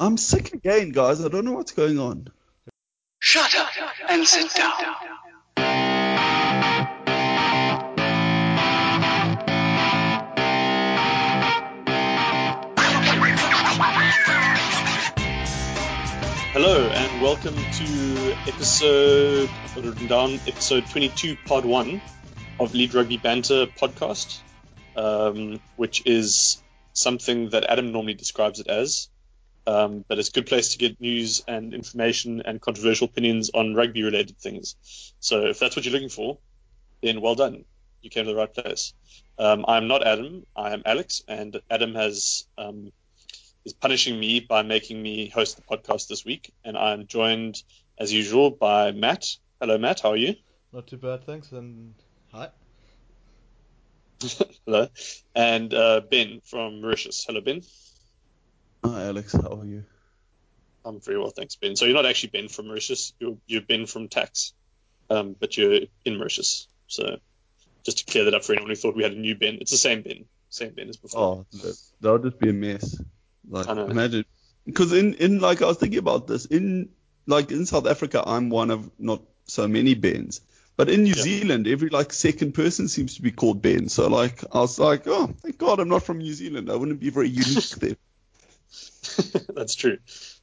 I'm sick again, guys. I don't know what's going on. Shut up and sit down. Hello and welcome to episode I've got it written down episode 22, part one of Lead Rugby Banter podcast, um, which is something that Adam normally describes it as, um, but it's a good place to get news and information and controversial opinions on rugby related things. So if that's what you're looking for, then well done. You came to the right place. Um, I'm not Adam. I am Alex, and Adam has um, is punishing me by making me host the podcast this week. And I'm joined, as usual, by Matt. Hello, Matt. How are you? Not too bad, thanks. And hi. Hello. And uh, Ben from Mauritius. Hello, Ben. Hi, Alex. How are you? I'm very well, thanks, Ben. So you're not actually Ben from Mauritius. You're, you're Ben from Tax, um, but you're in Mauritius. So just to clear that up for anyone who thought we had a new Ben, it's the same Ben. Same Ben as before. Oh, that, that would just be a mess. Like, I know. imagine, because in in like I was thinking about this in like in South Africa, I'm one of not so many Bens, but in New Yeah. Zealand, every like second person seems to be called Ben. So like I was like, oh, thank God I'm not from New Zealand. I wouldn't be very unique there. That's true.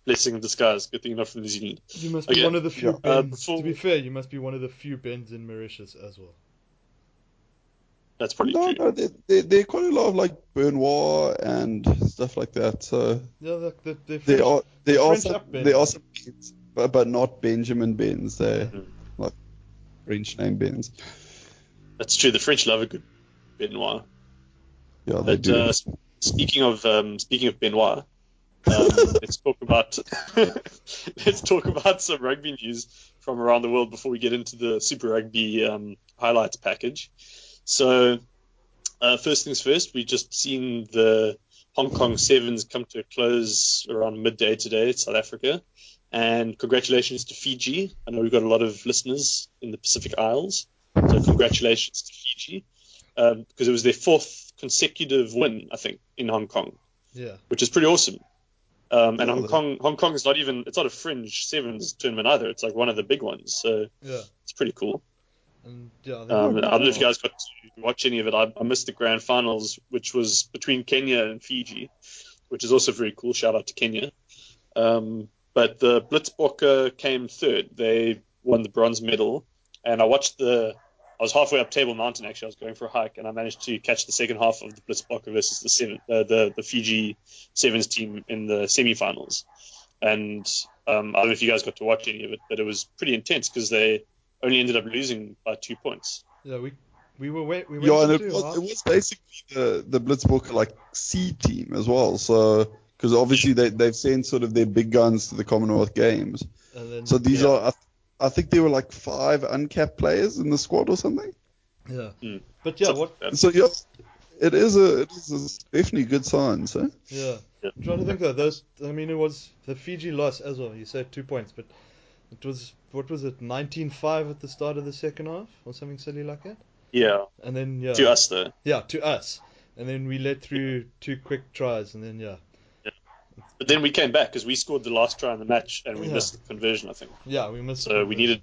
Blessing in disguise. Good thing you're not from New Zealand. You must be Okay. one of the few Yeah. Uh, before- To be fair, you must be one of the few bends in Mauritius as well. That's probably No, true. no, there, there, there are quite a lot of like Benoit and stuff like that. So Yeah, the, the, the there are there the are French some up there are some Bens, but but not Benjamin Bens. They're Mhm. like French name Bens. That's true. The French love a good Benoit. Yeah, they But do. uh, speaking of um, speaking of Benoit, um, let's talk about let's talk about some rugby news from around the world before we get into the Super Rugby um, highlights package. So, uh, first things first, we've just seen the Hong Kong Sevens come to a close around midday today in South Africa. And congratulations to Fiji. I know we've got a lot of listeners in the Pacific Isles. So congratulations to Fiji. Um, because it was their fourth consecutive win, I think, in Hong Kong, Yeah. which is pretty awesome. Um, and Hong Kong, Hong Kong is not even, it's not a fringe sevens tournament either. It's like one of the big ones. So Yeah. it's pretty cool. And yeah, Um, I don't know if you guys got to watch any of it. I, I missed the grand finals, which was between Kenya and Fiji, which is also very cool. Shout out to Kenya. Um, but the Blitzbokke came third. They won the bronze medal, and I watched the. I was halfway up Table Mountain actually. I was going for a hike, and I managed to catch the second half of the Blitzbokke versus the seven, uh, the the Fiji Sevens team in the semifinals. And um, I don't know if you guys got to watch any of it, but it was pretty intense because they only ended up losing by two points. yeah, we we were wait, we went yeah, and it into was, half- it was basically the the Blitzbok like C team as well. So because obviously they they've sent sort of their big guns to the Commonwealth Games. and then So these Yeah. are I, I think there were like five uncapped players in the squad or something. yeah. Hmm. But yeah, Something what? So yeah, it is a it is a definitely good sign. So Yeah. Yeah. I'm trying to think though. Those, I mean, it was the Fiji loss as well. You said two points, but it was what was it? 19-5 at the start of the second half, or something silly like that. Yeah, And then yeah, to us though. yeah, to us. And then we let through two quick tries, and then yeah, But then we came back because we scored the last try in the match and we Yeah. missed the conversion, I think. yeah, we missed. So we needed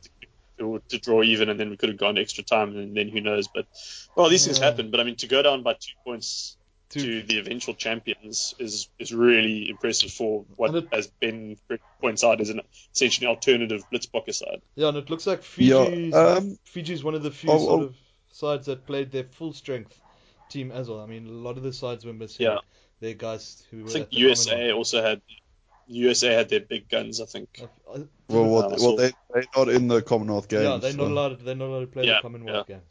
to, to draw even, and then we could have gone extra time, and then who knows? But well, these things happen. But I mean, to go down by two points Two- to the eventual champions is is really impressive for what, And it- as Ben points out, is an essentially alternative Blitzbokke side. Yeah, and it looks like Yeah, Fiji's um, Fiji's one of the few I'll- sort I'll- of sides that played their full strength team as well. I mean, a lot of the sides were missing Yeah. Their guys who were. I think USA Commonwealth. also had USA had their big guns. I think. Uh, well, Uh, well, well they they're not in the Commonwealth Games. yeah, they're not allowed. They're not allowed to play Yeah, the Commonwealth games.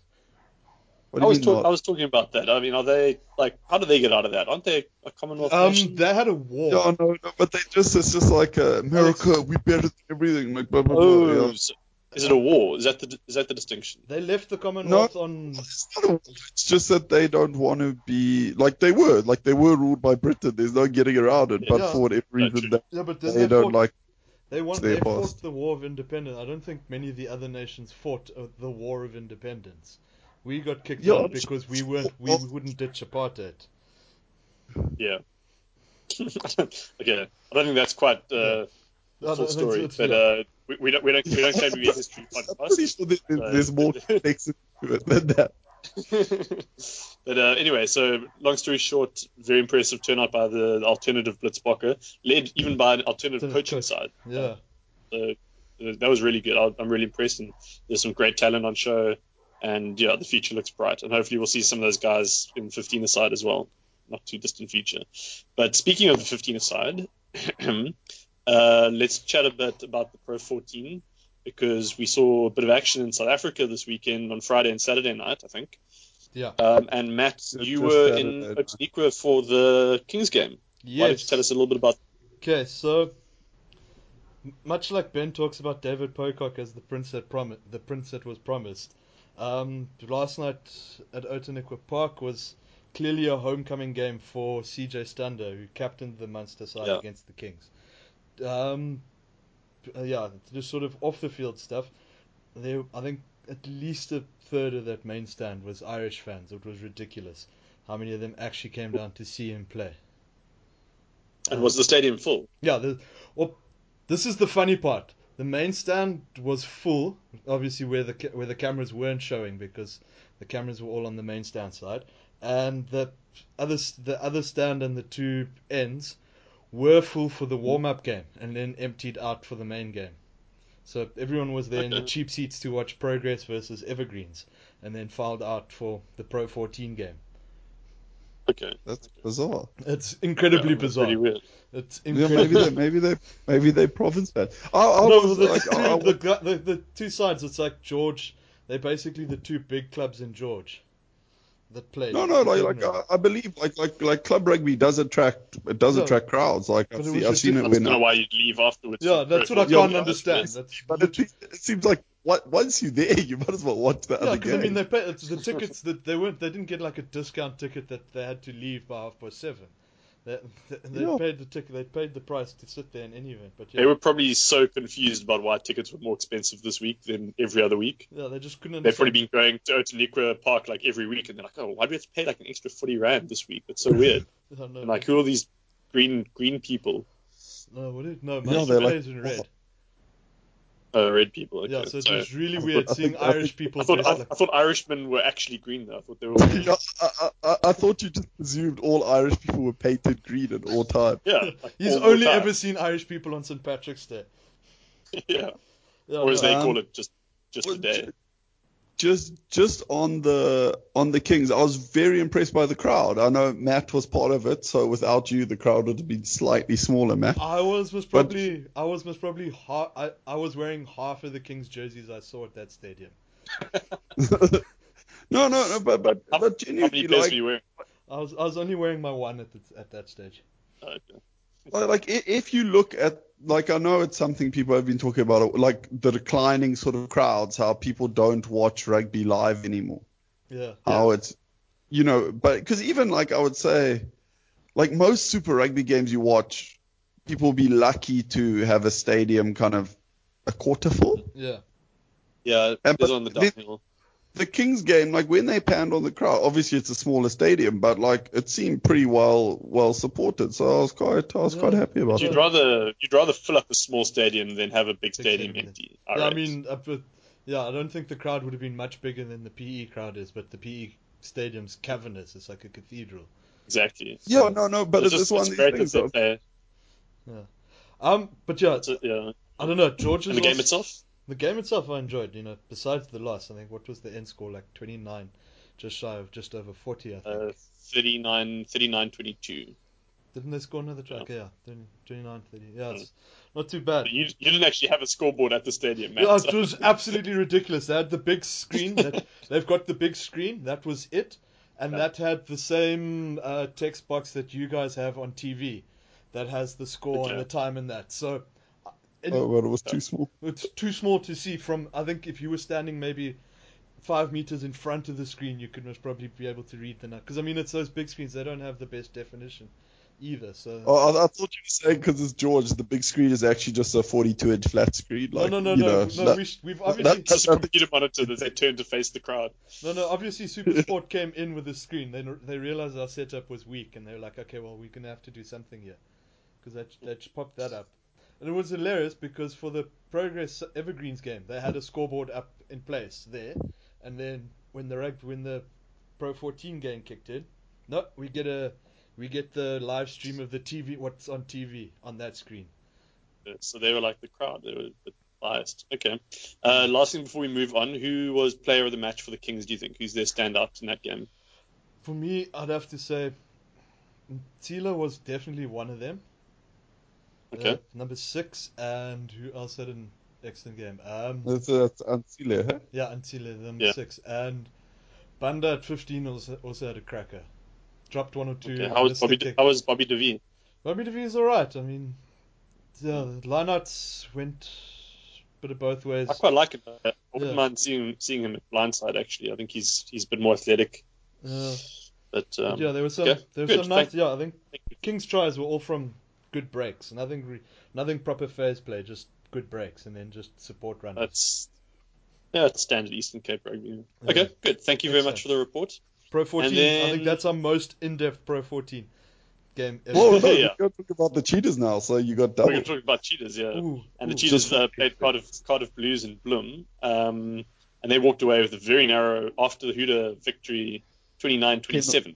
What I was you talk- I was talking about that. I mean, are they like how do they get out of that? Aren't they a Commonwealth Um, nation? they had a war. Yeah, no, no, but they just it's just like uh, America, we better than everything. Like blah blah blah. Oh, yeah. so is it a war? Is that the is that the distinction? They left the Commonwealth on. It's, not a, it's just that they don't want to be like they were, like they were ruled by Britain. There's no getting around it. But Yeah. for whatever No, reason, they, Yeah, but then they they, don't fought, like. they won. their They past. fought the War of Independence. I don't think many of the other nations fought uh, the War of Independence. We got kicked Yeah, out it's- because we weren't. We wouldn't ditch apartheid. Yeah. okay, I don't think that's quite uh, No, the no, full it's- story, it's- but yeah. uh, we, we don't we don't we don't claim to be a history I'm podcast. pretty sure there- Uh, there's more complexity to it than that. but uh, anyway, so long story short, very impressive turnout by the alternative Blitzbokke, led even by an alternative Alternative coaching coach. side. Yeah. So uh, that was really good. I- I'm really impressed, and there's some great talent on show, and yeah, the future looks bright, and hopefully we'll see some of those guys in 15 aside as well, not too distant future. But speaking of the 15 aside, uh, let's chat a bit about the Pro 14 because we saw a bit of action in South Africa this weekend on Friday and Saturday night, I think. Yeah. Um, and Matt, Just you were in Saturday night. Outeniqua for the Kings game. Why don't you tell us a little bit about? Okay, so much like Ben talks about David Pocock as the prince that promi- the prince that was promised, um, last night at Outeniqua Park was clearly a homecoming game for CJ Stander, who captained the Munster side Yeah. against the Kings. Um, yeah, just sort of off the field stuff. There, I think at least a third of that main stand was Irish fans. It was ridiculous how many of them actually came down to see him play. And was the stadium full? Yeah, the, well, this is the funny part. The main stand was full, obviously where the where the cameras weren't showing because the cameras were all on the main stand side, and the other the other stand and the two ends were full for the warm up game and then emptied out for the main game. So everyone was there in the cheap seats to watch Progress versus Evergreens, and then filed out for the Pro 14 game. Okay. That's bizarre. It's incredibly Yeah, bizarre. Pretty weird. It's Yeah, maybe they, maybe they, maybe they province that. I, I no, was the, like, two, I, I the, the, the two sides. It's like George. They're basically the two big clubs in George that play. No, no, like, like I, I believe, like, like, like club rugby does attract, it does No, attract crowds. Like I've, it seen, was I've seen it I don't know why you'd leave afterwards. yeah, that's what I 14. can't yeah, understand. yes, That's But it, it seems like what, once you're there, you might as well watch the yeah, other because game. I mean they pay the tickets that they weren't. They didn't get like a discount ticket that they had to leave by half past seven. They, they, they Yeah. paid the ticket. They paid the price to sit there in any event. But yeah, They were probably so confused about why tickets were more expensive this week than every other week. yeah, they just couldn't. They've Understand. probably been going to Outeniqua Park like every week, and they're like, "Oh, why do we have to pay like an extra forty rand this week? It's so weird." Yeah, no, and like, who are these green green people? no, what did, no, Yeah, Munster they're like- in red. Uh, red people. Okay. Yeah, so it so was really weird thought- seeing think- Irish people I thought I, like I thought Irishmen were actually green though. I thought they were. all- Yeah, I, I, I- I thought you just presumed all Irish people were painted green at all times. yeah. Like He's all only time. ever seen Irish people on St. Patrick's Day. yeah. Yeah, Or as no. they Um, call it, just just Well, a day. ju- Just, just on the on the Kings, I was very impressed by the crowd. I know Matt was part of it, so without you, the crowd would have been slightly smaller, Matt. I was most But- probably I was most probably ha- I, I was wearing half of the Kings jerseys I saw at that stadium. no, no, no, but but How, but how many genuinely, like, were you wearing? I was I was only wearing my one at the, at that stage. Okay. Like, like if you look at like I know it's something people have been talking about, like the declining sort of crowds, how people don't watch rugby live anymore. Yeah. How it's, you know, but because even like I would say, like most Super Rugby games you watch, people will be lucky to have a stadium kind of a quarter full. Yeah. Yeah, And it is on the the- downhill. The Kings game, like when they panned on the crowd, obviously it's a smaller stadium, but like it seemed pretty well well supported. So I was quite I was quite happy about You'd that. rather you'd rather fill up a small stadium than have a big stadium stadium, empty. yeah, I mean, uh, yeah, I don't think the crowd would have been much bigger than the PE crowd is, but the PE stadium's cavernous. It's like a cathedral. exactly. Yeah, no, no, but it's it's, just one it's of these things. that Of, they, Um, but yeah, it's a- yeah. I don't know. George is And the game also- itself. The game itself, I enjoyed. You know, besides the loss, I think what was the end score like? Twenty nine, just shy of just over forty. I think. Uh, 39, 39 22. Didn't they score another try? Yeah, 20, 29, 30. Yeah, it's not too bad. You, you didn't actually have a scoreboard at the stadium, man. Yeah, so- it was absolutely ridiculous. They had the big screen. That, they've got the big screen. That was it, and Yeah. that had the same uh, text box that you guys have on TV, that has the score Okay. and the time and that. So, and oh, but it was too small. it's too small to see from. I think if you were standing maybe five meters in front of the screen, you could most probably be able to read the because I mean it's those big screens. They don't have the best definition. either. So Oh, I, I thought you were saying because it's George, the big screen is actually just a 42 inch flat screen. Like, no, no, you no, know, no, no. that- we sh- we've that- obviously Just a computer monitor that they turned to face the crowd. no, no. Obviously, SuperSport came in with the screen. They they realized our setup was weak, and they were like, okay, well, we're gonna have to do something here, because they they just popped that up, and it was hilarious because for the Progress Evergreens game, they had a scoreboard up in place there, and then when the rug when the Pro 14 game kicked in, no, we get a we get the live stream of the TV, what's on TV on that screen. Yeah, So they were like the crowd. They were a bit biased. Okay. Uh, last thing before we move on, who was player of the match for the Kings? Do you think? Who's their standout in that game? For me, I'd have to say Tila was definitely one of them. Okay. Uh, number six, and who else had an excellent game? Um, That's, that's Ancile, huh? yeah, Antile, number Yeah. six, and Banda at 15 also, also had a cracker. Dropped one or two. okay. How was Bobby? kick. How was Bobby de Wee? Bobby de Wee is alright. I mean, yeah, the lineouts went a bit of both ways. I quite like it. I wouldn't Yeah. mind seeing seeing him at blindside. Actually, I think he's he's a bit more athletic. Uh, But, but um, yeah, there was some. okay, There was good, some nice. Yeah, I think. King's tries were all from good breaks. Nothing, re, nothing proper phase play. Just good breaks, and then just support runners. That's yeah, it's standard Eastern Cape rugby. Yeah. Okay, good. Thank you very much for the report. Pro 14. I think that's our most in-depth Pro 14 game ever. Well, no, Yeah. we're going to talk about the Cheetahs now, so you got We're double. going to talk about Cheetahs, yeah. Ooh, and the ooh. Cheetahs Just- uh, played Cardiff, Cardiff Blues and Bloom, um, and they walked away with a very narrow after the Huda victory, 29-27. With a,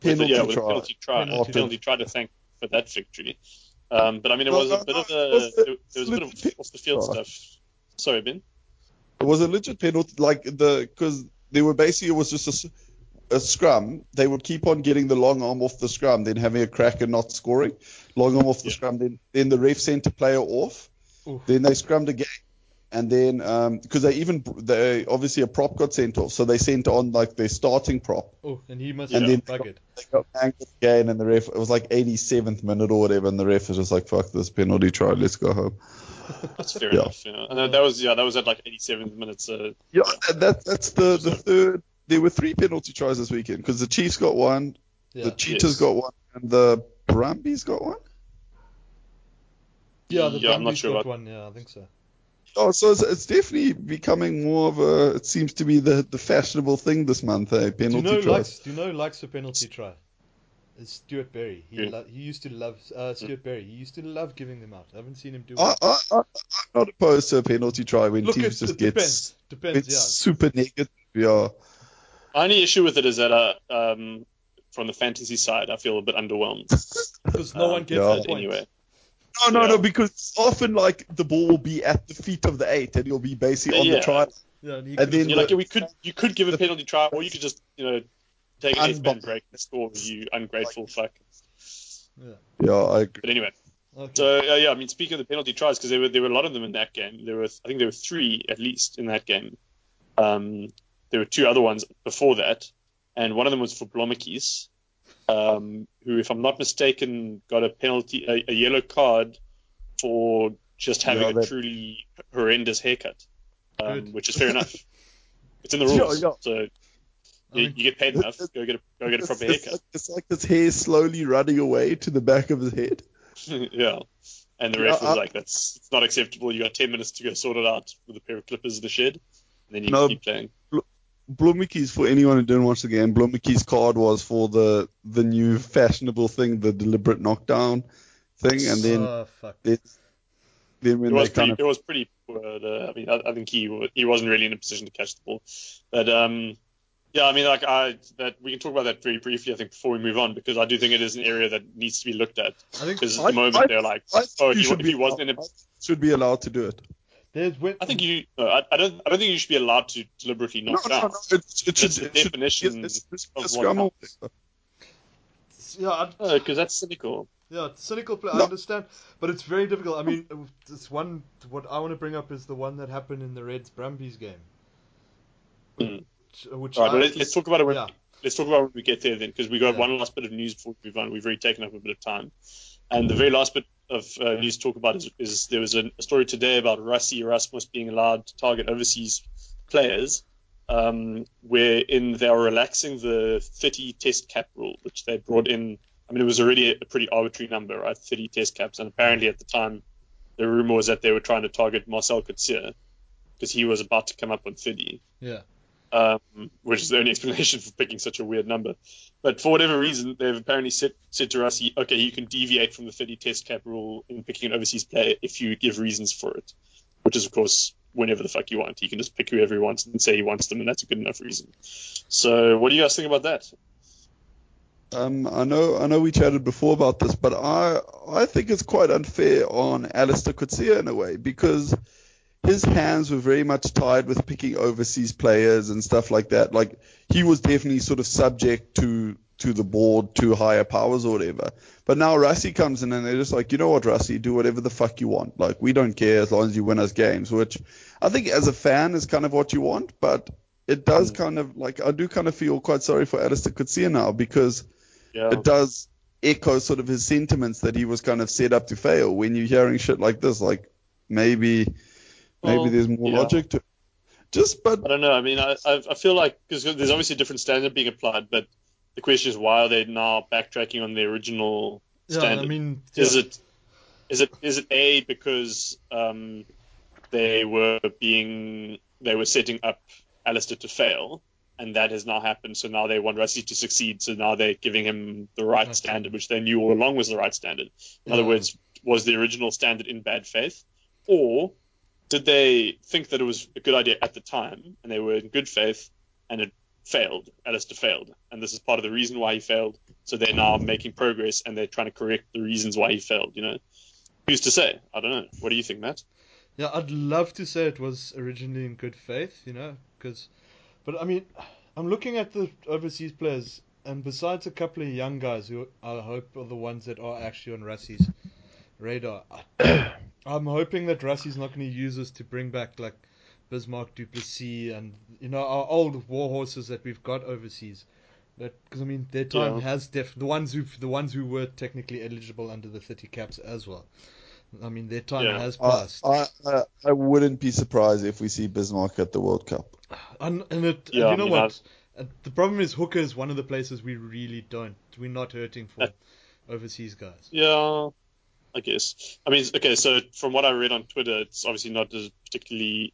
Penalty yeah, with try. penalty try. Penalty. Penalty, try to thank for that victory. Um, but I mean, it was a bit of a Was it- was a bit of off the field Right. stuff. Sorry, Ben. It was a legit penalty, like the because they were basically it was just a, a scrum. They would keep on getting the long arm off the scrum, then having a crack and not scoring. Long arm off the Yeah. scrum, then then the ref sent a player off. Ooh. Then they scrummed again, and then because they even they obviously a prop got sent off, so they sent on like their starting prop. Oh, and he must And have then- buggered. They got banged again, and the ref it was like 87th minute or whatever, and the ref was just like, "Fuck this penalty try, let's go home." That's fair Yeah. enough. Yeah. And that- that was yeah, that was at like 87th minutes. Uh, Yeah, that, that that's the the third. There were three penalty tries this weekend because the Chiefs got one, Yeah, the Cheetahs Yes. got one, and the Brumbies got one. yeah, the yeah, I'm not Brumbies sure got about- one. Yeah, I think so. Oh, so it's, it's definitely becoming more of a. It seems to be the, the fashionable thing this month. Eh? Do you Penalty know tries. likes? Do you know likes a penalty try? It's Stuart Berry. He Who? lo- he used to love uh, Stuart Berry. He used to love giving them out. I haven't seen him do. I, I, I, I'm not opposed to a penalty try when Look, teams it, just it get depends. Depends. it's Yeah. super negative. Yeah. my only issue with it is that uh, um, from the fantasy side, I feel a bit underwhelmed. Because no Um, one gets yeah. the but point. anyway. No, no, Yeah. no, because often like the ball will be at the feet of the eight, and you'll be basically on Yeah. the try. Yeah, and he And could've then Yeah, scored. like we could, you could give a penalty try, or you could just, you know, take an eighth man break and score. You ungrateful fuck. Yeah, I agree. But anyway, Okay. so uh, yeah, I mean, speaking of the penalty tries, because there were there were a lot of them in that game. There were, I think, there were three at least in that game. Um, there were two other ones before that, and one of them was for Blommetjies, um, who, if I'm not mistaken, got a penalty, a, a yellow card for just having Yeah, a truly horrendous haircut, um, which is fair enough. It's in the rules, yeah. so you, you get paid enough. Go get a go get a It's, proper it's haircut. like, it's like his hair slowly running away to the back of his head. yeah. And the Yeah, ref was I- like, "That's it's not acceptable. You got ten minutes to go sort it out with a pair of clippers in the shed, and then you No. keep playing." Blommetjies's for anyone who didn't watch the game. Blommetjies's card was for the the new fashionable thing, the deliberate knockdown thing, and then oh fuck. then when It was pretty. kind of It was pretty. poor. The, I mean, I, I think he he wasn't really in a position to catch the ball, but um, yeah, I mean, like I that we can talk about that very briefly. I think before we move on, because I do think it is an area that needs to be looked at. I think Because at the moment I- they're like, I think oh, you if he, should if be he wasn't in a should be allowed to do it. There's when I think you. No, I, I don't. I don't think you should be allowed to deliberately knock no, down. no. It, it should, That's the it should definition it's, it's, of it's what scrum yeah, I, Because that's cynical. Yeah, it's cynical play. I understand, but it's very difficult. I mean, this one. What I want to bring up is the one that happened in the Reds Brumbies game. Mm. Which, which All right, I- well, let's, let's talk about it when Yeah, let's talk about it when we get there then, because we got Yeah. one last bit of news before we move on. We've already taken up a bit of time, and the very last bit of uh, news to talk about is, is there was a, story today about Rassie Erasmus being allowed to target overseas players, um, wherein they are relaxing the 30 test cap rule, which they brought in. I mean, it was already a pretty arbitrary number, right? 30 test caps. And apparently at the time, the rumor was that they were trying to target Marcel Coetzee because he was about to come up on 30 Yeah. Um, which is the only explanation for picking such a weird number. But for whatever reason, they've apparently said, said to Rassie, okay, you can deviate from the 30 test cap rule in picking an overseas player if you give reasons for it, which is, of course, whenever the fuck you want. You can just pick whoever he wants and say he wants them, and that's a good enough reason. So, what do you guys think about that? Um, I know, I know we chatted before about this, but I, I think it's quite unfair on Allister Coetzee in a way because his hands were very much tied with picking overseas players and stuff like that. Like he was definitely sort of subject to to the board, to higher powers or whatever. But now Rassie comes in and they're just like, you know what, Rassie, do whatever the fuck you want. Like we don't care as long as you win us games, which I think as a fan is kind of what you want, but it does mm. kind of like I do kind of feel quite sorry for Allister Coetzee now because Yeah. it does echo sort of his sentiments that he was kind of set up to fail. When you're hearing shit like this, like maybe maybe Well, there's more yeah. logic to it. Just but I don't know. I mean, I, I I feel like because there's obviously a different standard being applied, but the question is why are they now backtracking on the original Yeah, standard? I mean, is it is it is it a because um, they were being they were setting up Allister to fail, and that has now happened. So now they want Rassie to succeed. So now they're giving him the right Okay. standard, which they knew all along was the right standard. In other words, was the original standard in bad faith, or did they think that it was a good idea at the time and they were in good faith and it failed? Allister failed, and this is part of the reason why he failed. So they're now making progress and they're trying to correct the reasons why he failed. You know, who's to say? I don't know. What do you think, Matt? Yeah, I'd love to say it was originally in good faith, you know, because, but I mean, I'm looking at the overseas players, and besides a couple of young guys who I hope are the ones that are actually on Rassie's radar, I'm hoping that Rassie's not going to use this to bring back like Bismarck, du Plessis, and you know our old war horses that we've got overseas. That because I mean their time Yeah. has def the ones who the ones who were technically eligible under the 30 caps as well. I mean their time Yeah. has passed. I I I wouldn't be surprised if we see Bismarck at the World Cup. And, and, it, and Yeah, you I know mean, what? Uh, The problem is hooker is one of the places we really don't. We're not hurting for overseas guys. Yeah, I guess. I mean, okay. So from what I read on Twitter, it's obviously not a particularly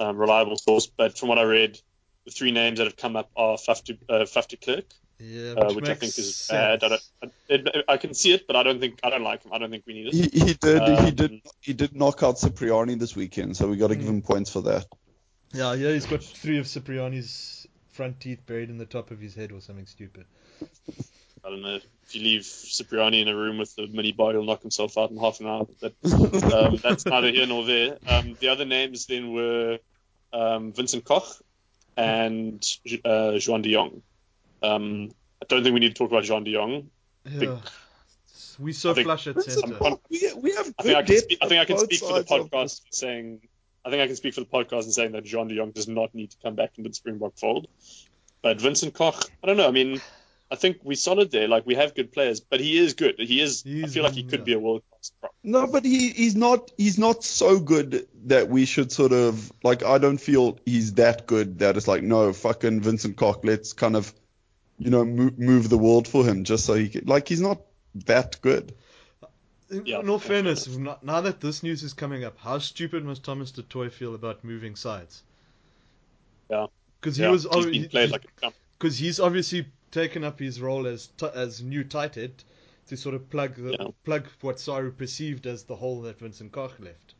um, reliable source, but from what I read, the three names that have come up are Faf de, uh, Faf de Klerk, Yeah, uh, which, which I think is sense. bad. I, don't, I, it, I can see it, but I don't think I don't like him. I don't think we need it. He he did he Um, did he did knock out Cipriani this weekend, so we got to give Mm. him points for that. Yeah, yeah, he's got three of Cipriani's front teeth buried in the top of his head or something stupid. I don't know. If you leave Cipriani in a room with the mini bar, he'll knock himself out in half an hour. But um, that's neither here nor there. Um, the other names then were um, Vincent Koch and uh, Juan de Jongh. Um, I don't think we need to talk about Juan de Jongh. Yeah. We so I think- flush at Vincent centre. We, we have I think I good can depth speak. I think I can speak for the sides of podcast saying. I think I can speak for the podcast and saying that Juan de Jongh does not need to come back into the Springbok fold. But Vincent Koch, I don't know. I mean, I think we're solid there. Like we have good players, but he is good. He is. I feel like he could yeah. be a world class prop. No, but he, he's not he's not so good that we should sort of like I don't feel he's that good that it's like no fucking Vincent Koch. let's kind of you know move, move the world for him just so he can, like he's not that good. In, Yeah. in all fairness, now that this news is coming up, how stupid must Thomas du Toit feel about moving sides? Yeah. Because he Yeah, was he's obvi- being he- played he- like a chump. because he's obviously taken up his role as t- as new tight head to sort of plug the, Yeah. plug what Saru perceived as the hole that Vincent Koch left.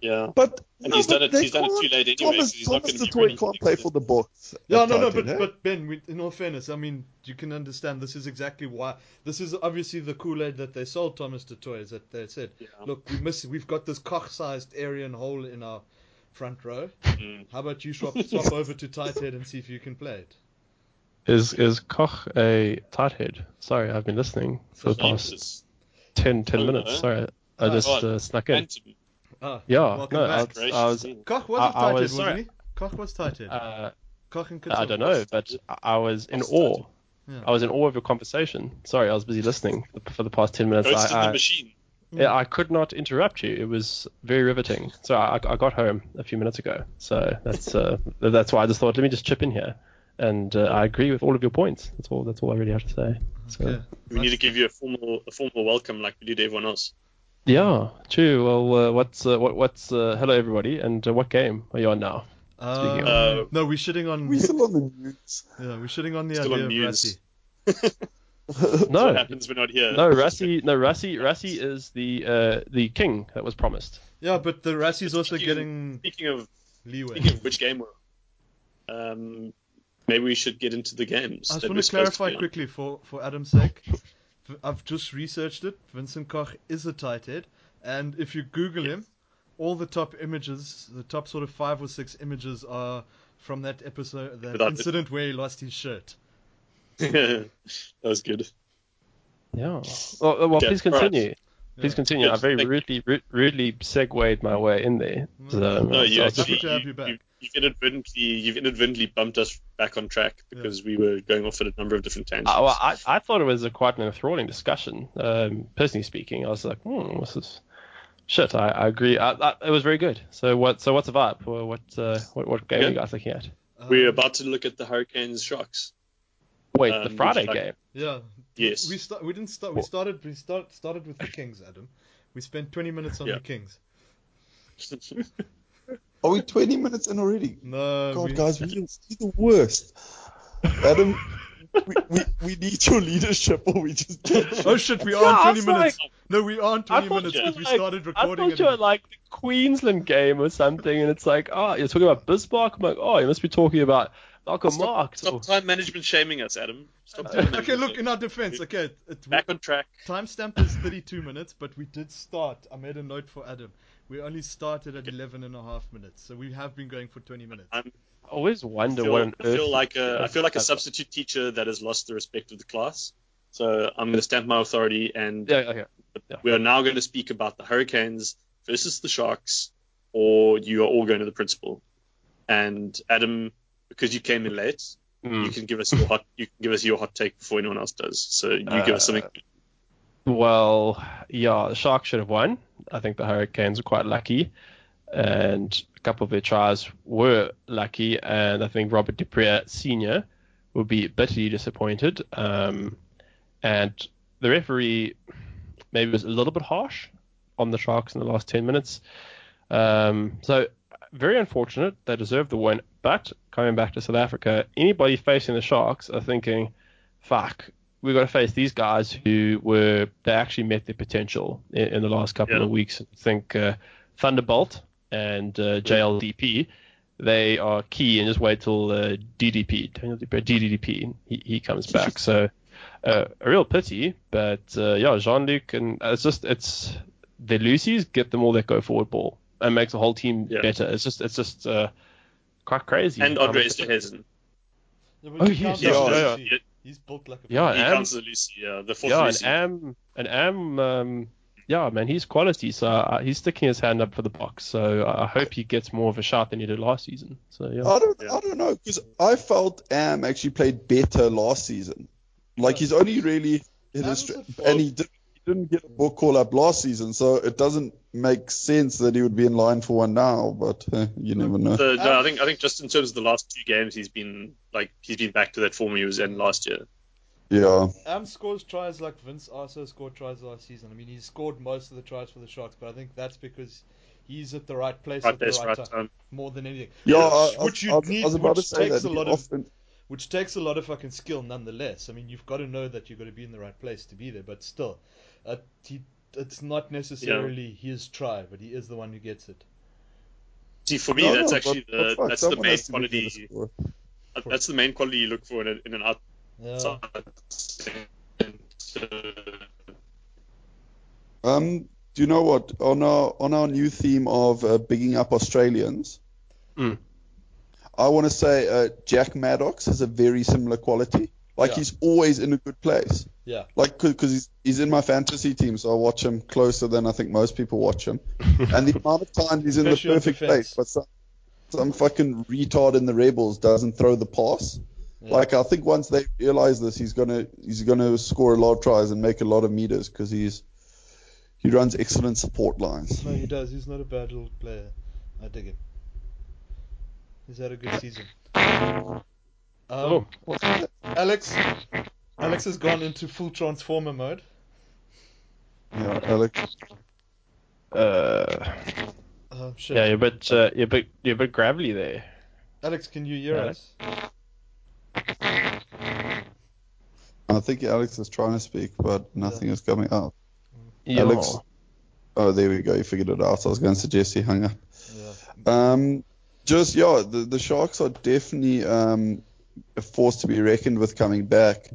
Yeah. But And no, he's but done it- he's done it too late anyway, Thomas, 'cause he's not Thomas gonna the be Toy can't play for the books. Yeah, at no, no, but end, eh? but Ben, we, in all fairness, I mean, you can understand this is exactly why this is obviously the Kool Aid that they sold Thomas du Toit is that they said, Yeah. look, we miss, we've got this Koch-sized Aryan hole in our front row. Mm. How about you swap swap over to tight head and see if you can play it? Is is Koch a tight head? Sorry, I've been listening for the past Jesus. 10, 10 Oh, minutes. no. Sorry, I Oh, just God. uh, snuck in. Phantom. Ah, Yeah, no. I, I was. Koch was I- a I tight head, was- wasn't sorry. he? Koch was tight. Uh, Koch and I don't know, but I- I was in What's awe. Yeah. I was in awe of your conversation. Sorry, I was busy listening for the, past ten minutes. Ghost in I, the I, machine. yeah, I could not interrupt you. It was very riveting. So I, I got home a few minutes ago. So that's uh, that's why I just thought let me just chip in here. And uh, I agree with all of your points. That's all. That's all I really have to say. So, Okay. We need to give you a formal a formal welcome like we did everyone else. Yeah, true. Well, uh, what's uh, what, what's uh, hello everybody, and uh, what game are you on now? Um, no, we're shitting on. We're still on the news. yeah, we're shitting on the Still idea on of news. Rassie. What No, happens we're not here? no, Rassie, no, Rassie, Rassie is the uh, the king that was promised. Yeah, but the Rassie's also Speaking- getting Speaking of leeway. speaking of which game we're um, maybe we should get into the games. I just that want to clarify be on. quickly for, for Adam's sake. I've just researched it. Vincent Koch is a tight head, and if you Google him, all the top images, the top sort of five or six images are from that episode, that Without it. incident where he lost his shirt. that was good. Yeah. Well, uh, well Okay, please all right. continue. Please Yeah. continue. Good, I very thank you. rudely, rudely segued my way in there. So, No, I you was- actually happy to have you, you back. you, you've inadvertently you've inadvertently bumped us back on track because we were going off at a number of different tangents. I, well, I, I thought it was a quite an enthralling discussion. Um, personally speaking, I was like, hmm, this is shit. I, I agree. I, I, it was very good. So what? So what's the vibe? What what uh, what, what game are you guys looking at? we're Um, about to look at the Hurricanes Sharks. Wait, Um, the Friday you like- game. Yeah. Yes. We start. We didn't start. We started. We start, started with the Kings, Adam. We spent 20 minutes on Yeah. the Kings. Are we 20 minutes in already? No, God, we, guys, we're the worst. Adam, we, we, we need your leadership or we just Oh shit, we Yeah, are I 20 was minutes. No, we aren't 20 minutes you were because we started recording. I thought you were like the Queensland game or something, and it's like, oh, you're talking about Bismarck. I'm like, oh, you must be talking about Malcolm Stop, Marx. stop or- time management shaming us, Adam. Stop uh, time Okay, look, in our defense, okay, it, back on track. timestamp is 32 minutes, but we did start. I made a note for Adam. We only started at 11 and a half minutes, so we have been going for 20 minutes. I'm, I always I wonder feel, what on I feel like a I feel like a Uh, substitute teacher that has lost the respect of the class. So I'm going to stamp my authority, and Yeah, okay. Yeah. we are now going to speak about the Hurricanes versus the Sharks, or you are all going to the principal. And Adam, because you came in late, you Mm. can give us your hot you can give us your hot take before anyone else does. So you give us Uh, something. Well, yeah, the Sharks should have won. I think the Hurricanes were quite lucky, and a couple of their tries were lucky, and I think Robert du Preez Senior will be bitterly disappointed. Um, and the referee maybe was a little bit harsh on the Sharks in the last 10 minutes. Um, so very unfortunate. They deserve the win. But coming back to South Africa, anybody facing the Sharks are thinking, fuck, we've got to face these guys who were, they actually met their potential in, in the last couple Yeah. of weeks. I think uh, Thunderbolt and uh, JLDP, they are key and just wait till uh, DDP, Daniel du Preez, DDP, he, he comes back. So uh, a real pity, but uh, yeah, Jean-Luc, and it's just, it's, the Lucy's get them all that go forward ball and makes the whole team Yeah. better. It's just, it's just uh, quite crazy. And how Andre much- Esterhuizen. Yeah, Oh, yes, can't yes, say yeah, Lucy. yeah. He's built like a Yeah, He and- counts the Lucy, yeah, the fourth Yeah, and Lucy. Am and Am, um, yeah, man, he's quality. So uh, he's sticking his hand up for the box. So I I hope he gets more of a shot than he did last season. So yeah, I don't, Yeah. I don't know because I felt Am actually played better last season. Like Yeah. he's only really hit Am's his and he, did, he didn't get a book call up last season, so it doesn't make sense that he would be in line for one now. But uh, you never know. The, no, I think I think just in terms of the last two games, he's been like he's been back to that form he was in last year. Yeah, Am scores tries like Vince also scored tries last season. I mean, he scored most of the tries for the Sharks, but I think that's because he's at the right place Right at the right, right time, time. more than anything. yeah. I, I, which you I, need, I was about which to say takes that a he lot of, which takes a lot of fucking skill, nonetheless. I mean, you've got to know that you've got to be in the right place to be there, but still, uh, he, it's not necessarily his try, but he is the one who gets it. See, for me, No, that's no, actually but- the but that's the main has to be quality. the scorer. That's the main quality you look for in, a, in an Yeah. Um, do you know what on our on our new theme of uh, bigging up Australians? Mm. I want to say uh, Jack Maddox has a very similar quality. Like Yeah. he's always in a good place. Yeah. Like because he's he's in my fantasy team, so I watch him closer than I think most people watch him. and the amount of times he's in the perfect defense. place, but some some fucking retard in the Rebels doesn't throw the pass. Yeah. Like I think once they realize this, he's gonna he's gonna score a lot of tries and make a lot of meters because he's he runs excellent support lines. No, he does. He's not a bad little player. I dig him. He's had a good season. Um, Oh, Alex, Alex has gone into full transformer mode. Yeah, Alex. uh, Um, shit. yeah, you're a bit, uh, you're a bit, you're a bit gravelly there. Alex, can you hear Alex? us? I think Alex is trying to speak, but nothing is coming out. Yeah. Alex. Oh, there we go. You figured it out. I was going to suggest he hung up. Yeah. Um, just yeah, the the Sharks are definitely um, a force to be reckoned with coming back,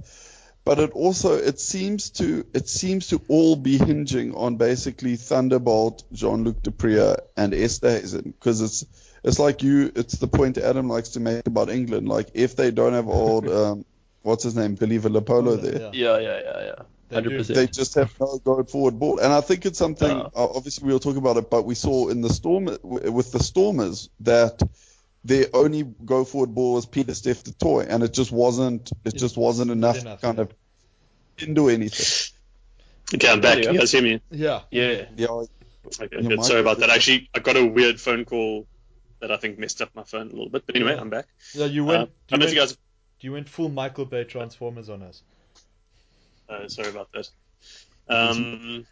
but it also it seems to it seems to all be hinging on basically Thunderbolt, Jean-Luc du Preez, and Esterhuizen because it's it's like you it's the point Adam likes to make about England. Like if they don't have old um, what's his name Billy Vunipola there, Yeah. Yeah, yeah, yeah, yeah. They Hundred do. they just have no going forward ball. And I think it's something. Uh, obviously, we'll talk about it, but we saw in the storm with the Stormers that their only go forward ball was Pieter-Steph du Toit, and it just wasn't. It just wasn't enough, enough, kind yeah. of didn't do anything. Okay, I'm back. Yeah. You guys hear me? Yeah. Yeah. Yeah, Okay, good. Sorry about that. Actually, I got a weird phone call that I think messed up my phone a little bit. But anyway, Yeah. I'm back. Yeah, you Uh, went. I you, don't know went if you guys. you went full Michael Bay Transformers on us. Uh, sorry about that. Um,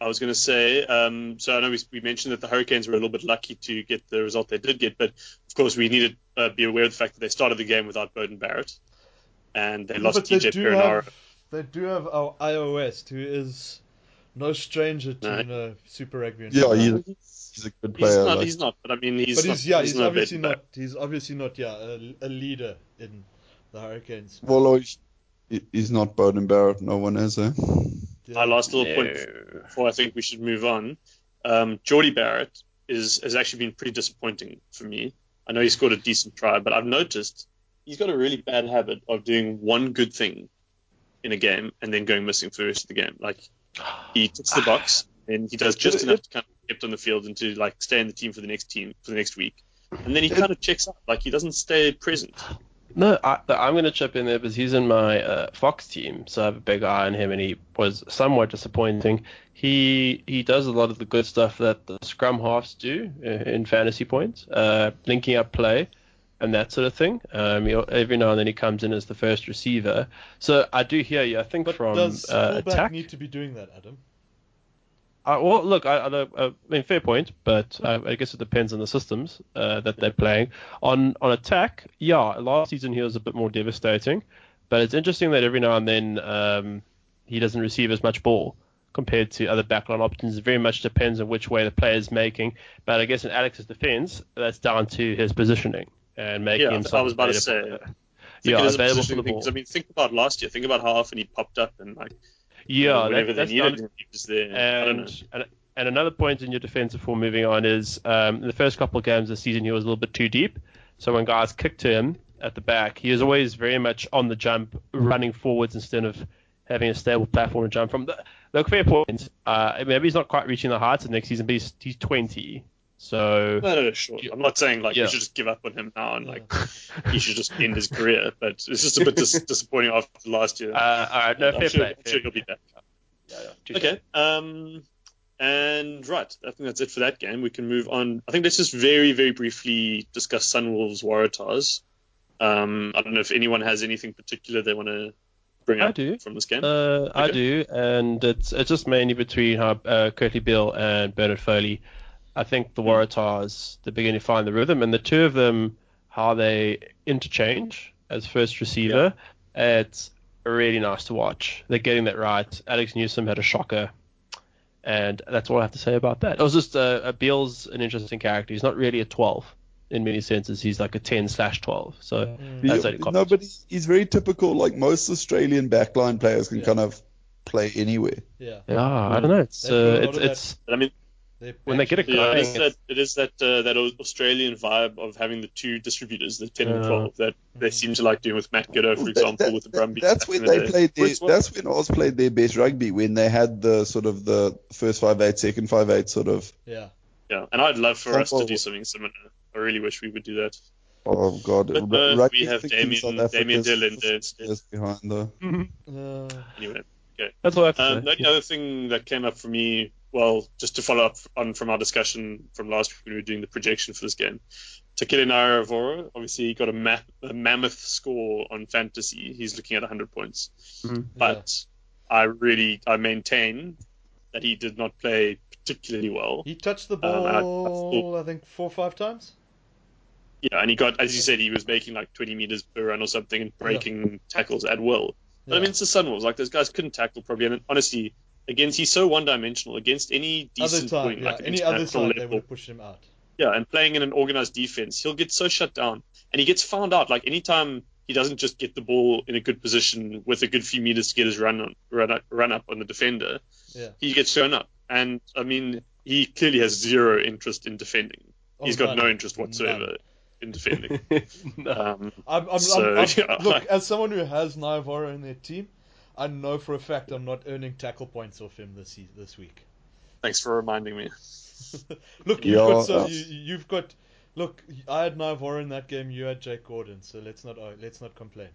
I was going to say, um, so I know we, we mentioned that the Hurricanes were a little bit lucky to get the result they did get, but of course we needed to uh, be aware of the fact that they started the game without Beauden Barrett, and they lost but they TJ do Perenara. have they do have our iOS, who is no stranger to No. you Super Rugby. yeah, he's, he's a good He's player. not. like- He's not. But I mean, he's. but not, yeah, he's, he's, not a obviously bad not. He's obviously not yeah a, a leader in the Hurricanes. well, he's, he's not Beauden Barrett. No one is. Eh? Yeah. My last little point before I think we should move on. Um, Jordie Barrett is has actually been pretty disappointing for me. I know he scored a decent try, but I've noticed he's got a really bad habit of doing one good thing in a game and then going missing for the rest of the game. Like he ticks the box and he does just enough to kind of kept on the field and to like stay in the team for the next team for the next week. And then he kind of checks out, like he doesn't stay present. No, I, I'm going to chip in there because he's in my uh, Fox team, so I have a big eye on him, and he was somewhat disappointing. He he does a lot of the good stuff that the scrum halves do uh, in fantasy points, uh, linking up play and that sort of thing. Um, he, every now and then he comes in as the first receiver. So I do hear you. I think But from does uh, attack. need to be doing that, Adam? Uh, well, look, I, I, I mean, fair point, but uh, I guess it depends on the systems uh, that they're playing. On on attack, yeah, last season he was a bit more devastating, but it's interesting that every now and then um, he doesn't receive as much ball compared to other backline options. It very much depends on which way the player is making. But I guess in Alex's defense, that's down to his positioning and making Yeah, I was about to say, I yeah, a available for the ball. 'cause, I mean, think about last year. Think about how often he popped up and like yeah, whenever that, they that's needed him, he was there. I don't know. And, and and another point in your defense before moving on is um, in the first couple of games this season he was a little bit too deep. So when guys kicked to him at the back, he was always very much on the jump, running forwards instead of having a stable platform to jump from. The, look, fair point. Uh, maybe he's not quite reaching the heights of next season, but he's, he's 20. So No, no, no, sure. I'm not saying like Yeah. you should just give up on him now and like he should just end his career, but it's just a bit dis- disappointing after last year. uh, all right, no, I'm fair sure, play. I'm fair sure he'll be back. Yeah, yeah. Okay. Um, and right, I think that's it for that game. We can move on. I think let's just very, very briefly discuss Sunwolves Waratahs. Um, I don't know if anyone has anything particular they want to bring I up do. from this game. Uh, I do, and it's it's just mainly between how, uh, Kurtley Beale and Bernard Foley. I think the Waratahs they're beginning to find the rhythm, and the two of them how they interchange as first receiver. It's really nice to watch. They're getting that right. Alex Newsome had a shocker, and that's all I have to say about that. It was just uh, uh, Beale's an interesting character. He's not really a 12 in many senses. He's like a 10 slash 12. So that's Yeah, only no, but he's, he's very typical. Like most Australian backline players can Yeah. kind of play anywhere. Yeah. yeah, I don't know. It's They've got a uh, it's it's I mean, They When they get a actually- yeah, it I that it is that uh, that Australian vibe of having the two distributors, the 10 and 12, that they seem to like doing with Matt Giteau, for example, that- with the Brumbies. That's when in the they played their. That's when Oz played their best rugby when they had the sort of the first five eight, second five eight sort of. Yeah. Yeah, and I'd love for us to do something similar. I really wish we would do that. Oh God, But, uh, we have Damien- Damian de Allende 50 there instead. years behind though. Uh, Anyway, Okay. That's all I have to Um, say. the only other thing that came up for me, well, just to follow up on from our discussion from last week when we were doing the projection for this game, Taqele Naiyaravoro, obviously he got a, ma- a mammoth score on fantasy. He's looking at 100 points. Mhm. But I really, I maintain that he did not play particularly well. He touched the Um, I- I ball, I think, four or five times. Yeah, and he got, as you said, he was making like 20 meters per run or something and breaking tackles at will. But I mean, it's the Sunwolves. Like those guys couldn't tackle probably. And honestly, against he's so one-dimensional. Against any other decent time, point, yeah, like any other side, they level, would have pushed him out. yeah, and playing in an organized defense, he'll get so shut down, and he gets found out. Like anytime he doesn't just get the ball in a good position with a good few meters to get his run on, run up, run up on the defender, Yeah. he gets shown up. And I mean, he clearly has zero interest in defending. Oh, he's got none. no interest whatsoever None. In defending. no. um, I'm, I'm, So, I'm, I'm, yeah, look, as someone who has Naiyaravoro in their team, I know for a fact I'm not earning tackle points off him this this week. thanks for reminding me. look, you've Yeah, got so uh, you, you've got. Look, I had Naiyaravoro in that game. You had Jake Gordon, so let's not oh, let's not complain.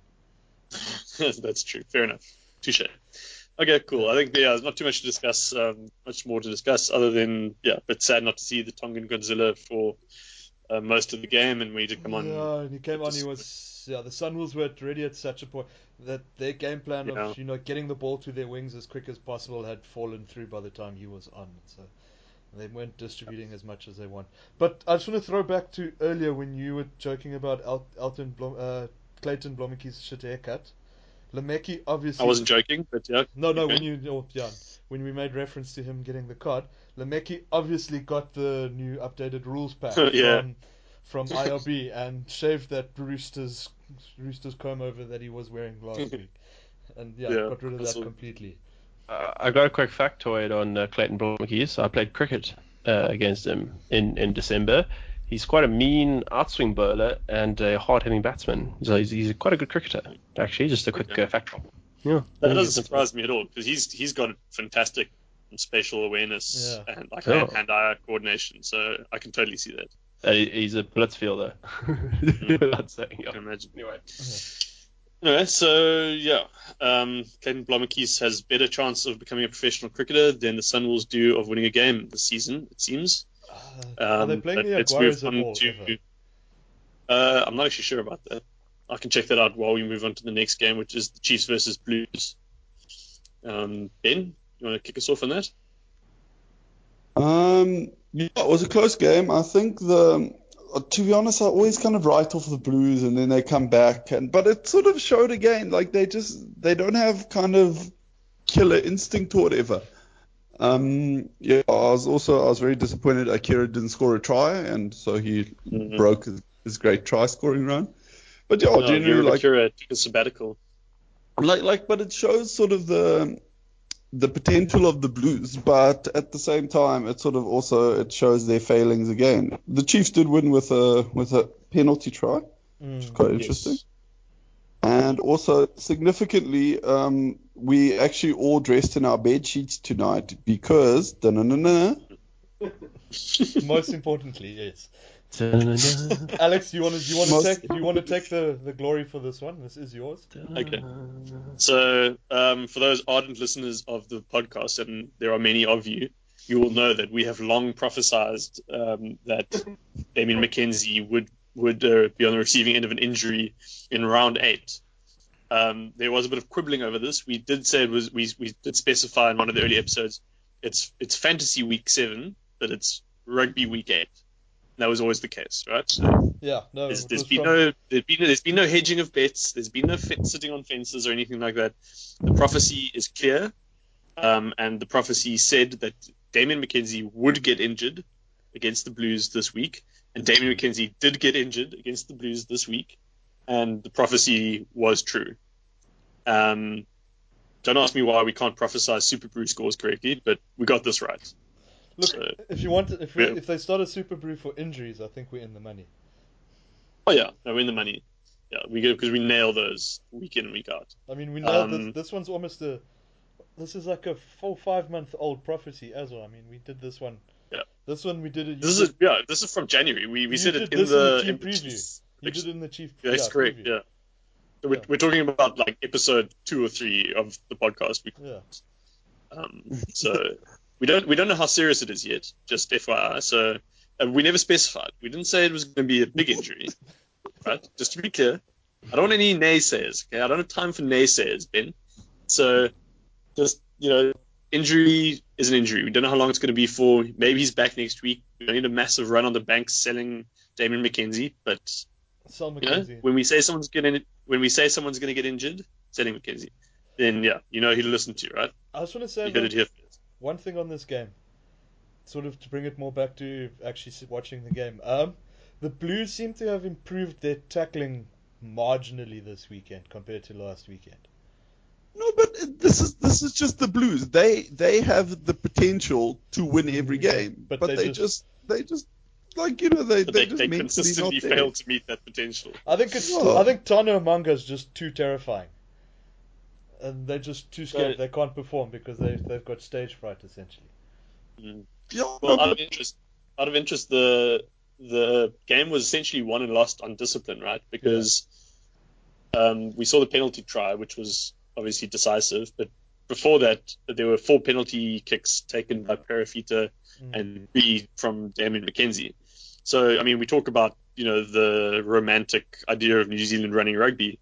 That's true. Fair enough. Touche. Okay, cool. I think yeah, there's not too much to discuss. Um, much more to discuss other than yeah, but sad not to see the Tongan Godzilla for uh, most of the game, and we did come on. Yeah, and he came on. He was yeah. The Sunwolves were already at such a point that their game plan Yeah. of you know getting the ball to their wings as quick as possible had fallen through by the time he was on. So they weren't distributing as much as they want. But I just want to throw back to earlier when you were joking about El- Elton Blom- uh, Clayton Blommetjies's shit haircut. Blommetjies obviously. I wasn't joking, but yeah. No, no. Okay. When you, oh, yeah, when we made reference to him getting the card, Blommetjies obviously got the new updated rules pack Yeah. from from IRB and shaved that rooster's rooster's comb over that he was wearing last week, and yeah, Yeah, got rid of that all. completely. Uh, I got a quick factoid on uh, Clayton Blommetjies. I played cricket uh, against him in, in December. He's quite a mean outswing bowler and a hard-hitting batsman. So he's, he's quite a good cricketer, actually. Just a quick Okay. uh, fact drop. Yeah. That Yeah, doesn't yeah. surprise me at all because he's he's got fantastic spatial awareness Yeah. and like Yeah. hand-eye coordination, so I can totally see that. Uh, he's a blitzfielder. That's saying, I yeah. can imagine. Anyway. Anyway, so yeah, um, Clayton Blommetjies has better chance of becoming a professional cricketer than the Sunwolves do of winning a game this season. It seems. Uh, are they Um, playing the Jaguares move at on all? to- Uh, I'm not actually sure about that. I can check that out while we move on to the next game, which is the Chiefs versus Blues. Um, ben, you want to kick us off on that? Um, yeah, it was a close game. I think the, uh, to be honest, I always kind of write off the Blues and then they come back, and but it sort of showed again, like they just they don't have kind of killer instinct or whatever. Um, yeah, I was also I was very disappointed Akira didn't score a try, and so he Mhm. broke his, his great try scoring run. But yeah, No, generally like Akira took a sabbatical. like like but it shows sort of the the potential of the blues but at the same time it sort of also it shows their failings again the chiefs did win with a with a penalty try which is Mm. quite interesting Yes. and also significantly um we actually all dressed in our bed sheets tonight because da-na-na-na, Most importantly, yes. Alex, do you want to do you want to take do you want to take the, the glory for this one? This is yours. Okay. So, um, for those ardent listeners of the podcast, and there are many of you, you will know that we have long prophesized um, that Damian McKenzie would would uh, be on the receiving end of an injury in round eight. Um, there was a bit of quibbling over this. We did say it was we, we did specify in one of the early episodes. It's it's fantasy week seven, but it's rugby week eight. That was always the case, right? So Yeah, no. there's, there's been from- no there's been there's been no hedging of bets. There's been no sitting on fences or anything like that. The prophecy is clear, um, and the prophecy said that Damian McKenzie would get injured against the Blues this week, and Damian McKenzie did get injured against the Blues this week, and the prophecy was true. Um, don't ask me why we can't prophesy Superbru scores correctly, but we got this right. Look, So- if you want, if we, Yeah. if they start a super brew for injuries, I think we're in the money. Oh yeah, no, we win the money. Yeah, we get because we nail those week in week out. I mean, we know Um, this. This one's almost a. This is like a four five month old prophecy as well. I mean, we did this one. Yeah. This one we did it. This did, is yeah, this is from January. We we said it in in the in the preview. Chiefs you did it in the chief. That's yeah, correct. preview. Yeah, we're, we're talking about like episode two or three of the podcast. We, Yeah. um, so we don't we don't know how serious it is yet. Just FYI. So uh, we never specified. We didn't say it was going to be a big injury, right? Just to be clear, I don't want any naysayers. Okay, I don't have time for naysayers, Ben. So just you know, injury is an injury. We don't know how long it's going to be for. Maybe he's back next week. We don't need a massive run on the bank selling Damian McKenzie, but Sal you know, when we say someone's going to when we say someone's going to get injured, selling McKenzie, then yeah, you know who to listen to, you, right? I just want to say You heard it here first. one thing on this game, sort of to bring it more back to actually watching the game. Um, the Blues seem to have improved their tackling marginally this weekend compared to last weekend. No, but this is this is just the Blues. They they have the potential to win every game, But but, they they, just- just, they just like you know they But they, they, just they consistently not there. fail to meet that potential. I think it's Well- I think Tano Manga is just too terrifying, and they're just too scared. Right. They can't perform because they they've got stage fright essentially. Mm. Yeah, Well, out of interest, out of interest, the the game was essentially won and lost on discipline, right? Because um, we saw the penalty try, which was obviously decisive, but before that, there were four penalty kicks taken by Perofeta Mm. and three from Damian McKenzie. So, I mean, we talk about you know the romantic idea of New Zealand running rugby,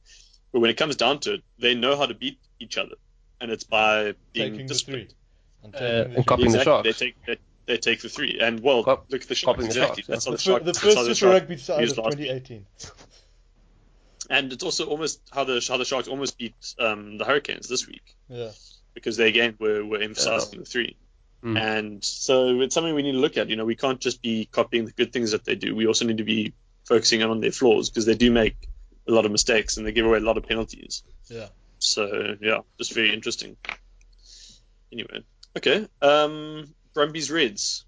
but when it comes down to it, they know how to beat each other, and it's by being taking the disciplined. three. And Uh, and copying three. the Exactly. They Sharks. take they, they take the three, and well, Cop- look at the Sharks. copying the Exactly. Sharks, That's how The, the fir- the first how Super Sharks Rugby side used of 2018. And it's also almost how the how the Sharks almost beat um, the Hurricanes this week Yeah. because they again were, were emphasizing the three. Mm. And so it's something we need to look at. You know, we can't just be copying the good things that they do. We also need to be focusing on their flaws because they do make a lot of mistakes and they give away a lot of penalties. Yeah. So yeah, just very interesting. Anyway, okay. Um, Brumbies Reds.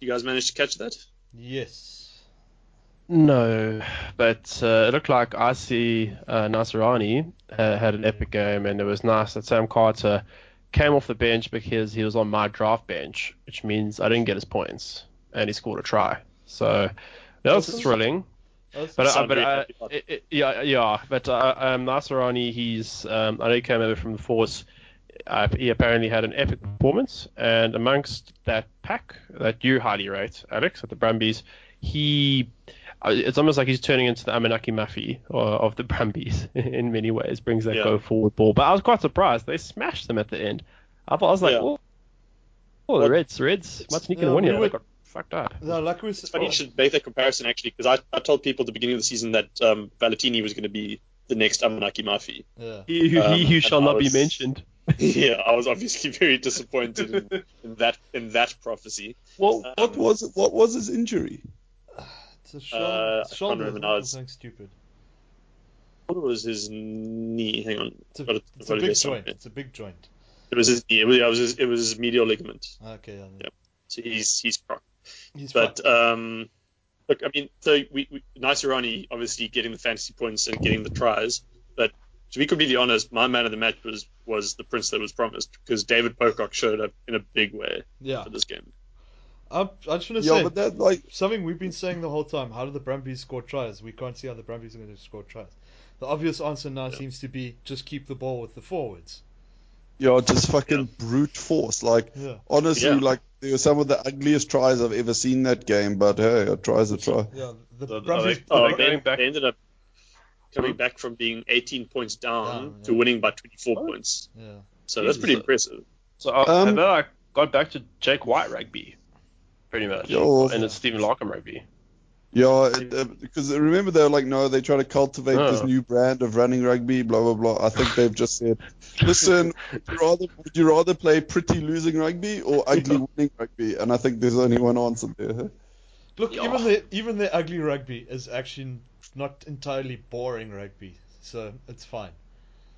You guys managed to catch that? Yes. No, but uh, it looked like Isi uh, Naisarani uh, had an epic game, and it was nice that Sam Carter came off the bench because he was on my draft bench, which means I didn't get his points, and he scored a try. So that was thrilling. That's- But, uh, but uh, it, it, yeah, yeah. But uh, um, Naisarani, he's um, I know he came over from the force. Uh, he apparently had an epic performance, and amongst that pack that you highly rate, Alex, at the Brumbies, he. It's almost like he's turning into the Amanaki Mafi uh, of the Brumbies in many ways. Brings that Yeah. go forward ball, but I was quite surprised they smashed them at the end. I thought I was like, Yeah. oh, oh, the Reds, Reds, what's Nick Yeah, and one we year? were- They got fucked up. No, like we It's said, funny you should make that comparison actually, because I, I told people at the beginning of the season that um, Valentini was going to be the next Amanaki Mafi. yeah. He who, Um, he shall I not be mentioned. yeah, I was obviously very disappointed in, in that in that prophecy. What, what Um, was what was his injury? It's a shoulder, Uh, shoulder can't remember isn't now, it, it's- something stupid. What was his knee? Hang on, It's a, I've got it- I've it's a big joint. It's a big joint. It was his knee. It was, it was his, it was his medial ligament. Okay. Yeah. Yep. So he's he's crocked. He's But fucked. um, look, I mean, so we, we Naisarani obviously getting the fantasy points and getting the tries, but to be completely honest, my man of the match was was the prince that was promised because David Pocock showed up in a big way yeah. for this game. I, I just want to Yeah, say but that like something we've been saying the whole time. How do the Brumbies score tries? We can't see how the Brumbies are going to score tries. The obvious answer now Yeah. seems to be just keep the ball with the forwards. yeah, just fucking brute force. Like Yeah. honestly, Yeah. like they were some of the ugliest tries I've ever seen that game. But hey, a try's a try. Yeah. The So, Brumbies. oh, oh, they, back- they ended up coming back from being 18 points down Down, to winning by 24 What? points. yeah. So that's pretty impressive. So uh, Um, and then I got back to Jake White rugby, pretty much, Yo. and it's Stephen Larkham rugby. Yeah, it, uh, because remember they were like, no, they try to cultivate this Oh. new brand of running rugby, blah blah blah. I think they've just said, listen, would you rather would you rather play pretty losing rugby or ugly winning rugby? And I think there's only one answer there. Look, Yeah. even the even the ugly rugby is actually not entirely boring rugby, so it's fine.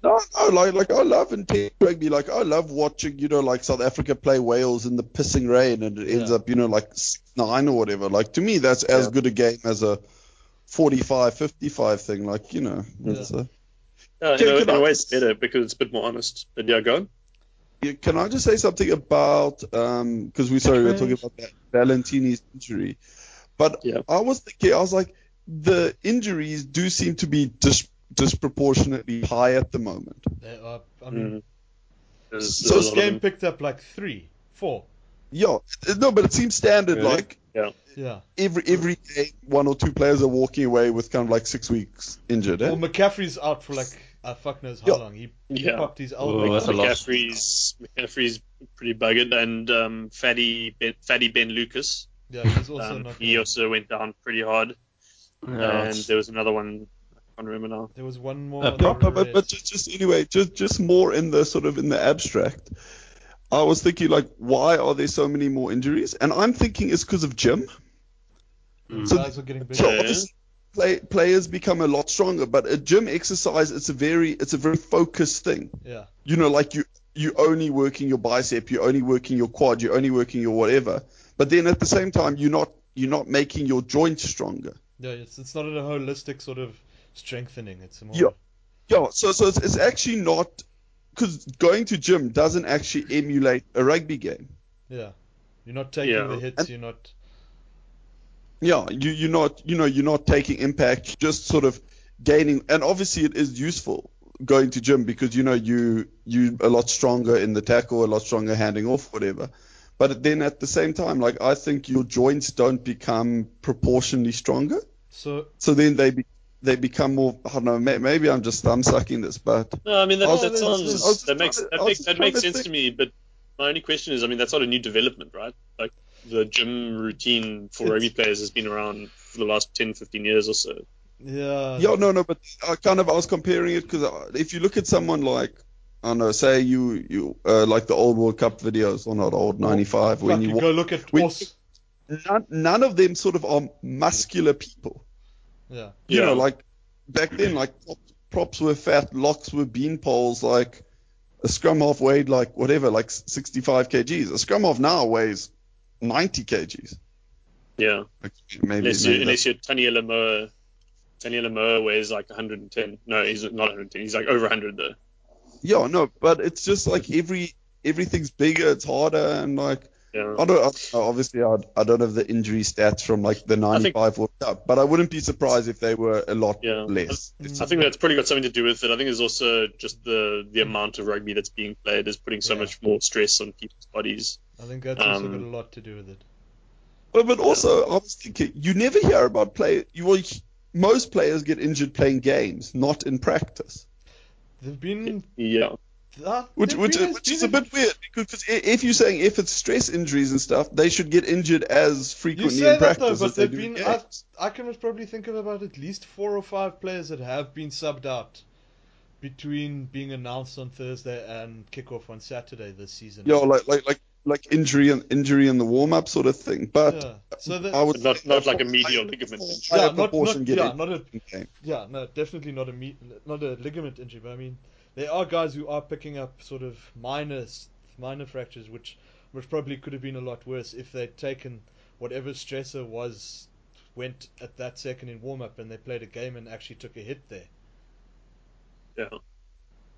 No, no, like like I love intense rugby. Like I love watching, you know, like South Africa play Wales in the pissing rain, and it ends Yeah. up, you know, like nine or whatever. Like to me, that's as Yeah. good a game as a 45-55 thing. Like you know, Yeah. it's, uh, Uh, Can- in, a, can in way, it's better because it's a bit more honest. But yeah, go on. Yeah, Can I just say something about because we sorry we were talking about that Valentini's injury, but Yeah. I was thinking I was like the injuries do seem to be dis- disproportionately high at the moment. They are, I mean, Mm. There's, So this a of game picked up like three, four. Yeah, no, but it seems standard. Really? Like Yeah. every every game, one or two players are walking away with kind of like six weeks injured. Eh? Well, McCaffrey's out for like uh, fuck knows how Yeah. long. He, he Yeah. popped his Oh, elbow. that's. McCaffrey's McCaffrey's pretty buggered, and um, Fatty ben, Fatty Ben Lucas. yeah, he's also Um, not. he also went down pretty hard, Yeah, and it's- there was another one. I can't remember now. There was one more. Uh, on No, but, but, just, just anyway, just just more in the sort of in the abstract. I was thinking like, why are there so many more injuries? And I'm thinking it's because of gym. The so- guys are getting bigger. So Okay. obviously, play, players become a lot stronger, but a gym exercise it's a very it's a very focused thing. Yeah. You know, like you you only working your bicep, you're only working your quad, you're only working your whatever. But then at the same time, you're not you're not making your joints stronger. Yeah, it's it's not a holistic sort of strengthening. It's more. Yeah. Yeah, so so it's, it's actually not because going to gym doesn't actually emulate a rugby game. Yeah. You're not taking Yeah. the hits. And- You're not. Yeah, you you're not you know you're not taking impact, you're just sort of gaining. And obviously it is useful going to gym because you know you you a lot stronger in the tackle, a lot stronger handing off, whatever. But then at the same time, like I think your joints don't become proportionally stronger, So so then they be, they become more. I don't know. Maybe I'm just thumb sucking this, but No, I mean that, I that just- just- sounds just that makes to- that makes that makes sense to think- me. But my only question is, I mean, that's not a new development, right? Like the gym routine for rugby players has been around for the last 10, 15 years or so. yeah. Yeah, no, no, but I kind of I was comparing it because if you look at someone like I don't know, say you you uh, like the old World Cup videos or not old '95 when Like, you you go look at when- none, none of them sort of are muscular people. Yeah. You Yeah. know, like back then, like props were fat, locks were bean poles, like a scrum half weighed like whatever, like 65 kgs. A scrum half now weighs 90 kgs. Yeah, Like, maybe, unless you maybe unless you're Tanya Lamoa. Tanya Lamoa weighs like 110. No, he's not 110. He's like over 100 though. Yeah, no, but it's just like every everything's bigger, it's harder, and like Yeah. I don't I, obviously I, I don't have the injury stats from like the '95 World Cup, but I wouldn't be surprised if they were a lot Yeah. less. I think that's probably got something to do with it. I think there's also just the the amount of rugby that's being played is putting so Yeah. much more stress on people's bodies. I think that's also Um, got a lot to do with it. But but also I was thinking you never hear about play. You well, most players get injured playing games, not in practice, There've been. Yeah. Ah, which which, been- which is a bit weird because if you're saying if it's stress injuries and stuff, they should get injured as You frequently say in that though, practice but they there've been. I, games. I can probably think of about at least four or five players that have been subbed out between being announced on Thursday and kickoff on Saturday this season. Yeah, like like like like injury and injury in the warm up sort of thing. But Yeah. So that, I would not- not like a medial ligament injury. yeah, not, not yeah, not a. Yeah, no, definitely not a me- not a ligament injury, but I mean, there are guys who are picking up sort of minor minor fractures, which which probably could have been a lot worse if they'd taken whatever stressor was went at that second in warm up and they played a game and actually took a hit there. Yeah.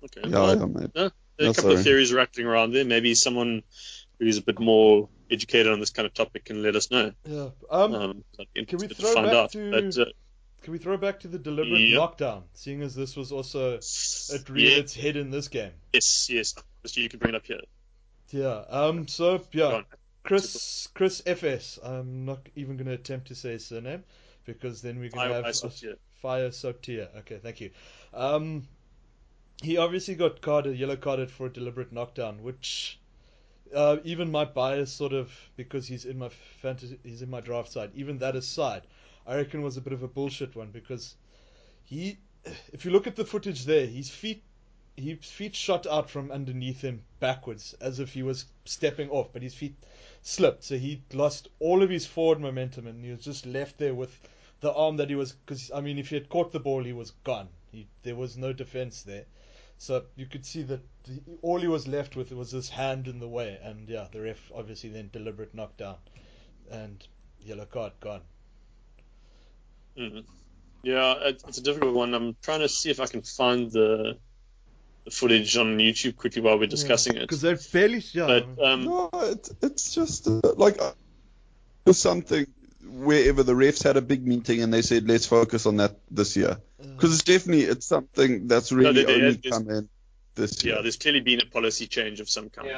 Okay. Yeah, well, yeah, mate. there are Yeah, a couple sorry. of theories rattling around there. Maybe someone who's a bit more educated on this kind of topic can let us know. Yeah. Um, Um, can we throw to find back out. to- But, uh, can we throw back to the deliberate Yeah. knockdown, seeing as this was also it reared yeah, its head in this game? yes, yes. Just you can bring it up here. Yeah. Um. So yeah. Chris Chris FS. I'm not even going to attempt to say his surname because then we're going to have I saw here. Feauai-Sautia. Okay, thank you. Um, he obviously got carded, yellow carded for a deliberate knockdown, which uh, even my bias sort of because he's in my fantasy, he's in my draft side. Even that aside, I reckon was a bit of a bullshit one because he, if you look at the footage there, his feet. His feet shot out from underneath him backwards as if he was stepping off, but his feet slipped, so he lost all of his forward momentum and he was just left there with the arm that he was because I mean if he had caught the ball he was gone. He, there was no defense there, so you could see that the, all he was left with was his hand in the way, and yeah, the ref obviously then deliberate knockdown and yellow card gone. Mhm. Yeah, it's a difficult one. I'm trying to see if I can find the, the footage on YouTube quickly while we're discussing it. because they barely yeah. But um, No, it's it's just uh, like uh, there's something wherever the refs had a big meeting and they said let's focus on that this year because it's definitely it's something that's really there- only come in this year. Yeah, there's clearly been a policy change of some kind.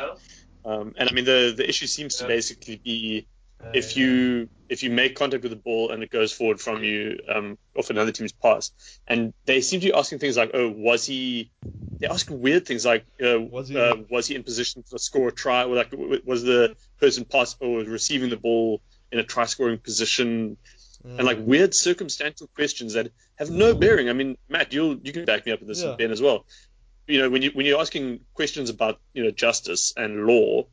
Um, and I mean, the the issue seems to basically be if you if you make contact with the ball and it goes forward from you um, off another team's pass, and they seem to be asking things like, "Oh, was he?" They're asking weird things like, uh, Was he- uh, "Was he in position to score a try?" Or like, was the person pass or was receiving the ball in a try scoring position? And like weird circumstantial questions that have no bearing. I mean, Matt, you you can back me up with this, Yeah. Ben as well. You know, when you when you're asking questions about you know justice and law,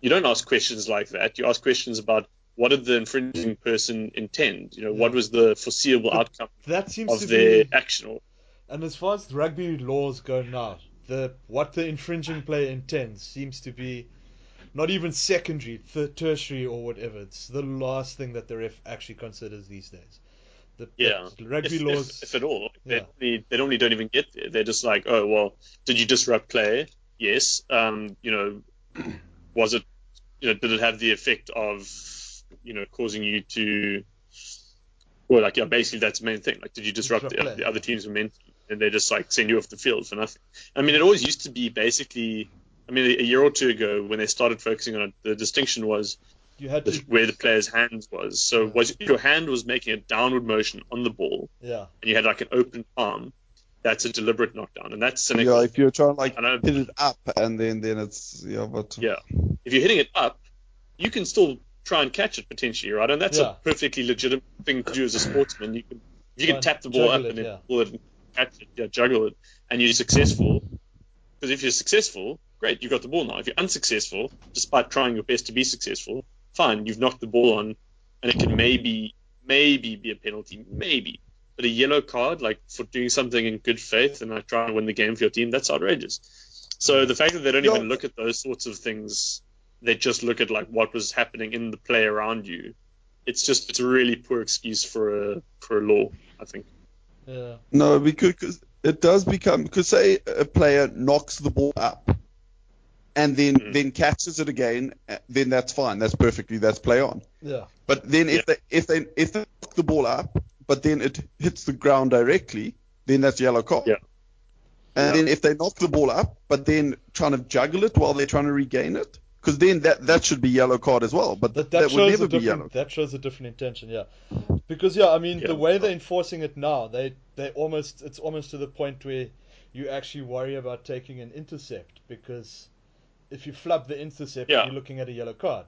you don't ask questions like that. You ask questions about what did the infringing person intend? You know, what was the foreseeable But outcome that seems to of their be action? Or, And as far as rugby laws go now, the what the infringing player intends seems to be not even secondary, th- tertiary, or whatever. It's the last thing that the ref actually considers these days. The, yeah, the rugby if, laws. if, if at all, they, Yeah. normally, they normally don't even get there. They're just like, oh well, did you disrupt play? Yes. Um, you know, was it? You know, did it have the effect of, you know, causing you to? Well, like yeah, basically that's the main thing. Like, did you disrupt, the, the other team's momentum? And they just like send you off the field for nothing. I mean, it always used to be basically. I mean, a year or two ago, when they started focusing on it, the distinction was you had to. where the player's hands was. So, Yeah. was your hand was making a downward motion on the ball, Yeah. and you had like an open palm, that's a deliberate knockdown, and that's cynical. Yeah, if you're trying to like I hit it up and then then it's yeah, but uh, Yeah. If you're hitting it up, you can still try and catch it potentially, right? And that's Yeah. a perfectly legitimate thing to do as a sportsman. You can you Try can tap the ball up it, and then yeah. pull it and catch it, yeah, juggle it, and you're successful. Because if you're successful, great, you've got the ball now. If you're unsuccessful, despite trying your best to be successful, fine, you've knocked the ball on, and it can maybe maybe be a penalty, maybe. But a yellow card, like for doing something in good faith and like trying to win the game for your team, that's outrageous. So the fact that they don't Yeah. even look at those sorts of things, they just look at like what was happening in the play around you. It's just it's a really poor excuse for a for a law, I think. Yeah. No, because it does become because say a player knocks the ball up and then Mhm. then catches it again, uh, then that's fine. That's perfectly that's play on. Yeah. But then if Yeah. they if they if they knock the ball up, but then it hits the ground directly, then that's yellow card. Yeah. And Yeah. then if they knock the ball up, but then trying to juggle it while they're trying to regain it, because then that that should be yellow card as well. But That, that, that, would never be yellow. That shows a different intention. Yeah. Because yeah, I mean Yeah. the way they're enforcing it now, they they almost it's almost to the point where you actually worry about taking an intercept because if you flub the intercept, Yeah. you're looking at a yellow card.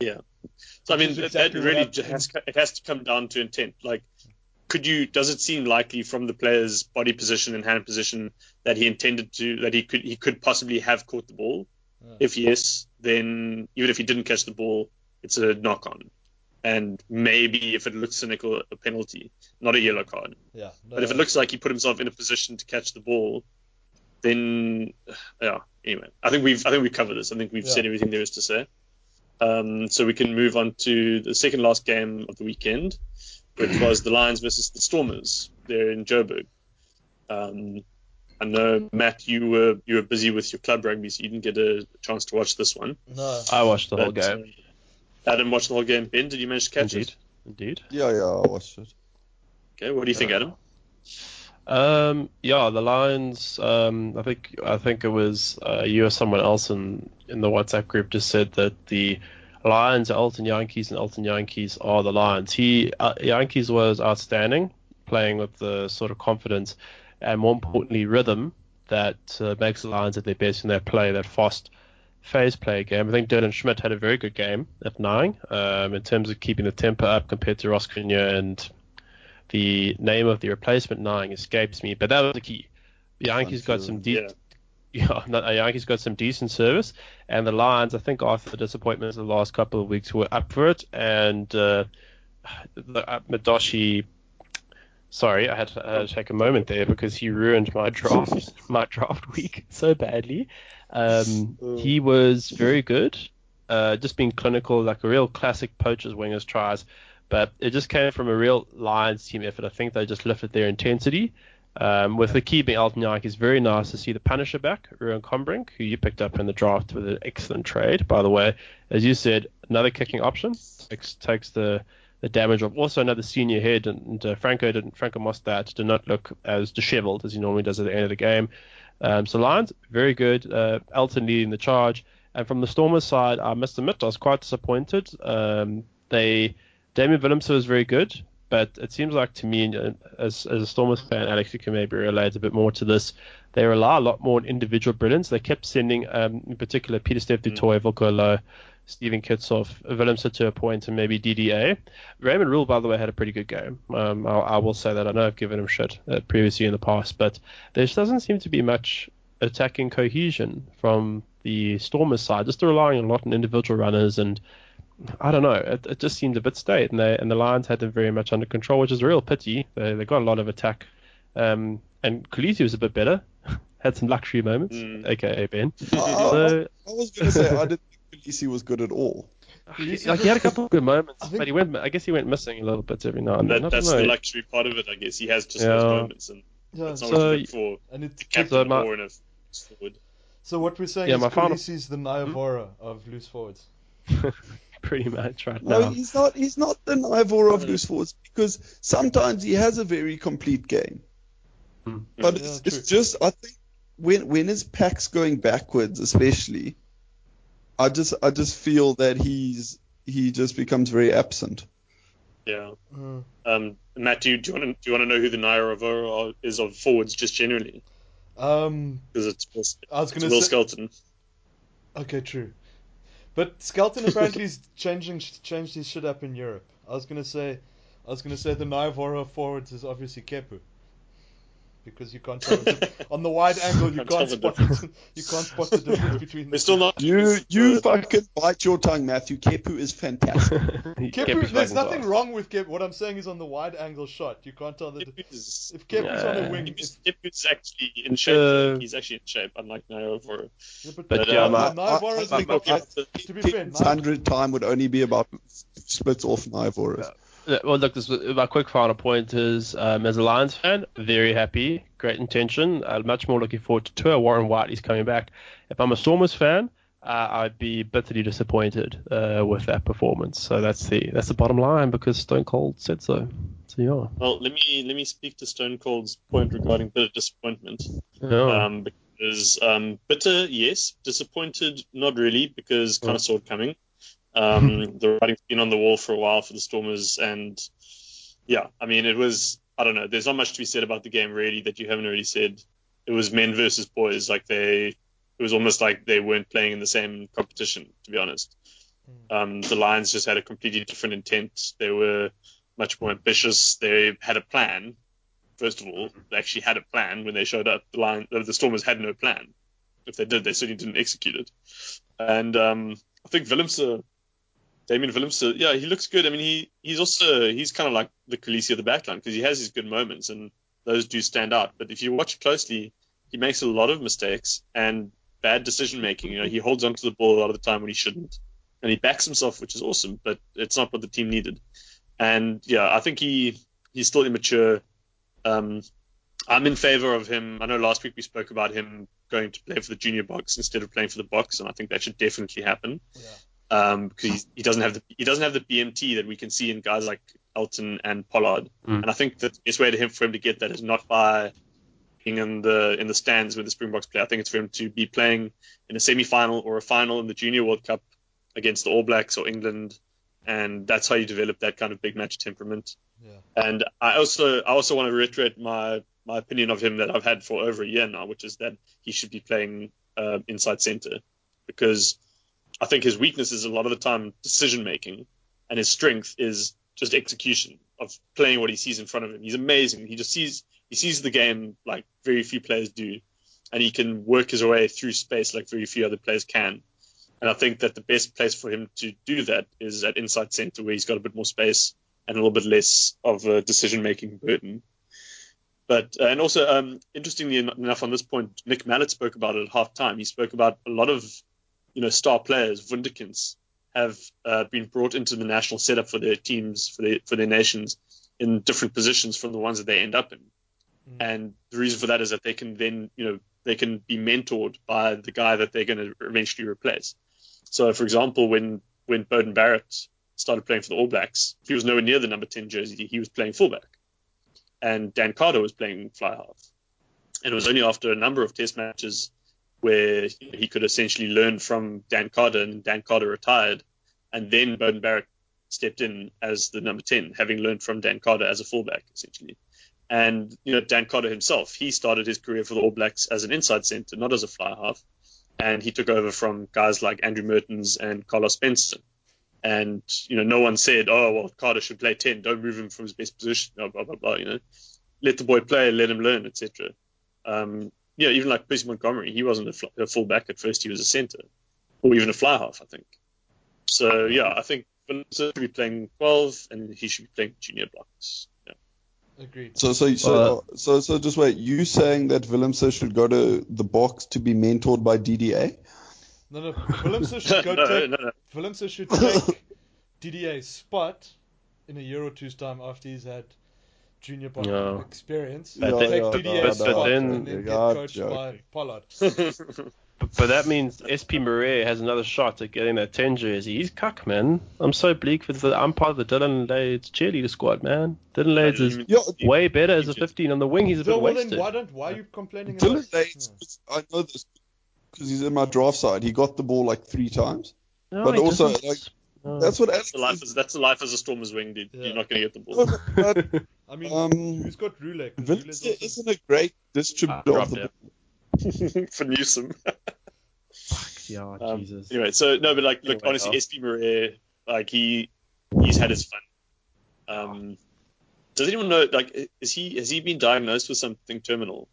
So I mean, that- exactly that really has, it has to come down to intent. Like, could you? Does it seem likely from the player's body position and hand position that he intended to that he could he could possibly have caught the ball? Yeah. If yes, then even if he didn't catch the ball, it's a knock on, and maybe if it looks cynical, a penalty, not a yellow card. Yeah. But if it looks like he put himself in a position to catch the ball, then yeah. Anyway, I think we've I think we've covered this. I think we've Yeah. said everything there is to say. Um, so we can move on to the second last game of the weekend, which was the Lions versus the Stormers. There in Joburg. Um, I know Matt, you were you were busy with your club rugby, so you didn't get a chance to watch this one. no. I watched the whole game. uh, Adam watched the whole game. Ben, did you manage to catch Indeed. it? Indeed. Yeah, yeah, I watched it. Okay, what do you think, Adam? Um, yeah, the Lions. Um, I think I think it was uh, you or someone else in in the WhatsApp group just said that the Lions are Elton Jantjies and Elton Jantjies are the Lions. He uh, Jantjies was outstanding, playing with the sort of confidence and more importantly rhythm that uh, makes the Lions at their best in their play, that fast phase play game. I think Dylan Schmidt had a very good game at nine um, in terms of keeping the tempo up compared to Ross Cronjé and the name of the replacement nine escapes me, but that was the key. The Jantjies got some deep, Yeah. yeah, Jantjies got some decent service, and the Lions, I think, after the disappointments of the last couple of weeks, were up for it. And uh, the, uh, Madoshi, sorry, I had, to, I had to take a moment there because he ruined my draft, my draft week so badly. Um, he was very good, uh, just being clinical, like a real classic poachers wingers tries. But it just came from a real Lions team effort. I think they just lifted their intensity. Um, with the key being Elton Yank, it's very nice to see the Punisher back, Ruan Combrink, who you picked up in the draft with an excellent trade, by the way. As you said, another kicking option. Takes, takes the the damage of also another senior head, and uh, Franco didn't Franco Mostert did not look as dishevelled as he normally does at the end of the game. Um, so Lions very good. Uh, Elton leading the charge, and from the Stormers side, I must admit I was quite disappointed. Um, they Damian Willemse was very good, but it seems like to me, uh, as, as a Stormers fan, Alex, you can maybe relate a bit more to this. They rely a lot more on individual brilliance. They kept sending, um, in particular, Pieter-Steph du Toit, Volko Steven Kitshoff, Willemse to a point, and maybe DDA. Raymond Rhule, by the way, had a pretty good game. Um, I, I, will say that. I know I've given him shit uh, previously in the past, but there just doesn't seem to be much attacking cohesion from the Stormers side. Just relying a lot on individual runners and I don't know. It, it just seemed a bit state, and they and the Lions had them very much under control, which is a real pity. They they got a lot of attack, um, and Kolisi was a bit better, had some luxury moments, mm. aka Ben. I, so, I, I was going to say I didn't think Kolisi was good at all. He, like he had a couple of good moments, but he went. I guess he went missing a little bit every now and then. That, that's know. the luxury part of it, I guess. He has just yeah. those moments, and yeah. that's not so, what for and it's, captain so my, in a forward. So what we're saying yeah, is Kolisi's final... the Naiyaravoro hmm? of loose forwards. pretty much right no, now. he's not. He's not the Naiyaravoro of loose forwards because sometimes he has a very complete game. Mm. But yeah, it's, it's, just I think when when his pack's going backwards, especially, I just I just feel that he's he just becomes very absent. Yeah. Mm. Um, Matthew, do you want to do you want to know who the Naiyaravoro is of forwards just generally? Um, because it's I was going to Will say, Skelton. Okay, true. But Skelton apparently is changing changed his shit up in Europe. I was gonna say, I was gonna say the Naiyaravoro forwards is obviously Kepu because you can't tell on the wide angle you can't spot the, you can't spot the difference between. We're still not. You you fucking bite your tongue, Matthew. Kepu is fantastic. Kepu, there's nothing wrong with Kepu. What I'm saying is on the wide angle shot, you can't tell that if Kepu's yeah. on a wing. Kepu's, Kepu's actually in shape. Uh, he's actually in shape, unlike Naiyaravoro. Yeah, but, but yeah, uh, Naiyaravoro is to be fair, hundred time would only be about splits off Naiyaravoro. Yeah. Well, look, this, my quick final point is, um, as a Lions fan, very happy, great intention. Uh, much more looking forward to tour. Warren Whiteley's coming back. If I'm a Stormers fan, uh, I'd be bitterly disappointed uh, with that performance. So that's the that's the bottom line because Stone Cold said so. So yeah. Well, let me let me speak to Stone Cold's point regarding bitter disappointment. Yeah. Um, because um, bitter, yes. Disappointed, not really, because kind of saw it coming. Um, the writing's been on the wall for a while for the Stormers, and yeah, I mean, it was I don't know. There's not much to be said about the game really that you haven't already said. It was men versus boys. Like they, it was almost like they weren't playing in the same competition. To be honest, hmm. um, the Lions just had a completely different intent. They were much more ambitious. They had a plan. First of all, they actually had a plan when they showed up. The line, the Stormers had no plan. If they did, they certainly didn't execute it. And um, I think Willemse Damian Willemse, yeah, he looks good. I mean, he he's also he's kind of like the Kolisi of the backline because he has his good moments and those do stand out. But if you watch closely, he makes a lot of mistakes and bad decision making. You know, he holds onto the ball a lot of the time when he shouldn't, and he backs himself, which is awesome. But it's not what the team needed. And yeah, I think he he's still immature. Um, I'm in favor of him. I know last week we spoke about him going to play for the junior Boks instead of playing for the Boks, and I think that should definitely happen. Yeah um, because he doesn't have the he doesn't have the BMT that we can see in guys like Elton and Pollard. Mm. And I think that the best way to him for him to get that is not by being in the in the stands with the Springboks play. I think it's for him to be playing in a semi final or a final in the Junior World Cup against the All Blacks or England, and that's how you develop that kind of big match temperament. Yeah. And I also I also want to reiterate my my opinion of him that I've had for over a year now, which is that he should be playing uh, inside center because I think his weakness is a lot of the time decision making, and his strength is just execution of playing what he sees in front of him. He's amazing. He just sees he sees the game like very few players do, and he can work his way through space like very few other players can. And I think that the best place for him to do that is at inside center, where he's got a bit more space and a little bit less of a decision making burden. But uh, and also, um, interestingly enough, on this point, Nick Mallett spoke about it at half time. He spoke about a lot of you know, star players, Wunderkinds, have uh, been brought into the national setup for their teams, for their for their nations, in different positions from the ones that they end up in. Mm. And the reason for that is that they can then, you know, they can be mentored by the guy that they're going to eventually replace. So, for example, when when Beauden Barrett started playing for the All Blacks, he was nowhere near the number 10 jersey. He was playing fullback. And Dan Carter was playing fly half. And it was only after a number of test matches where he could essentially learn from Dan Carter and Dan Carter retired. And then Beauden Barrett stepped in as the number 10, having learned from Dan Carter as a fullback, essentially. And, you know, Dan Carter himself, he started his career for the All Blacks as an inside centre, not as a fly half. And he took over from guys like Andrew Mehrtens and Carlos Spencer. And, you know, no one said, oh, well, Carter should play 10. Don't move him from his best position, blah, blah, blah, blah you know. Let the boy play, let him learn, etc. Um, yeah, even like Percy Montgomery, he wasn't a, fl- a fullback at first, he was a centre. Or even a fly half, I think. So, yeah, I think Vanessa should be playing 12 and he should be playing junior blocks. Yeah. Agreed. So, so, so, uh, so, so, just wait. You saying that Willemse should go to the Boks to be mentored by DDA? No, no. Willemse should go no, take. no, no. Willemse should take DDA's spot in a year or two's time after he's had junior block Yeah. experience. But take then- DDA's but- but then- and then get coached joke. by Pollard. But, but that means SP Marais has another shot at getting that 10 jersey. He's cuck, man. I'm so bleak for the. I'm part of the Dillyn Leyds cheerleader squad, man. Dillyn Leyds is Yeah, way better as a 15 on the wing. He's a So bit well wasted. why don't why are you complaining Dillyn about? Leyds, I know this because he's in my draft side. He got the ball like three times. No, but also, doesn't. like, That's what Alex That's the life is. as that's the life as a Stormers wing, dude. Yeah. You're not going to get the ball. But I mean, Um, who's got Rulek? 'Cause Rhule's Vince also- isn't a great distributor Ah, of the for Newsome. Fuck yeah, Um, Jesus. Anyway, so no, but like, look, Anyway, honestly, no. SP Marais, like he, he's had his fun. Um, does anyone know? Like, is he has he been diagnosed with something terminal?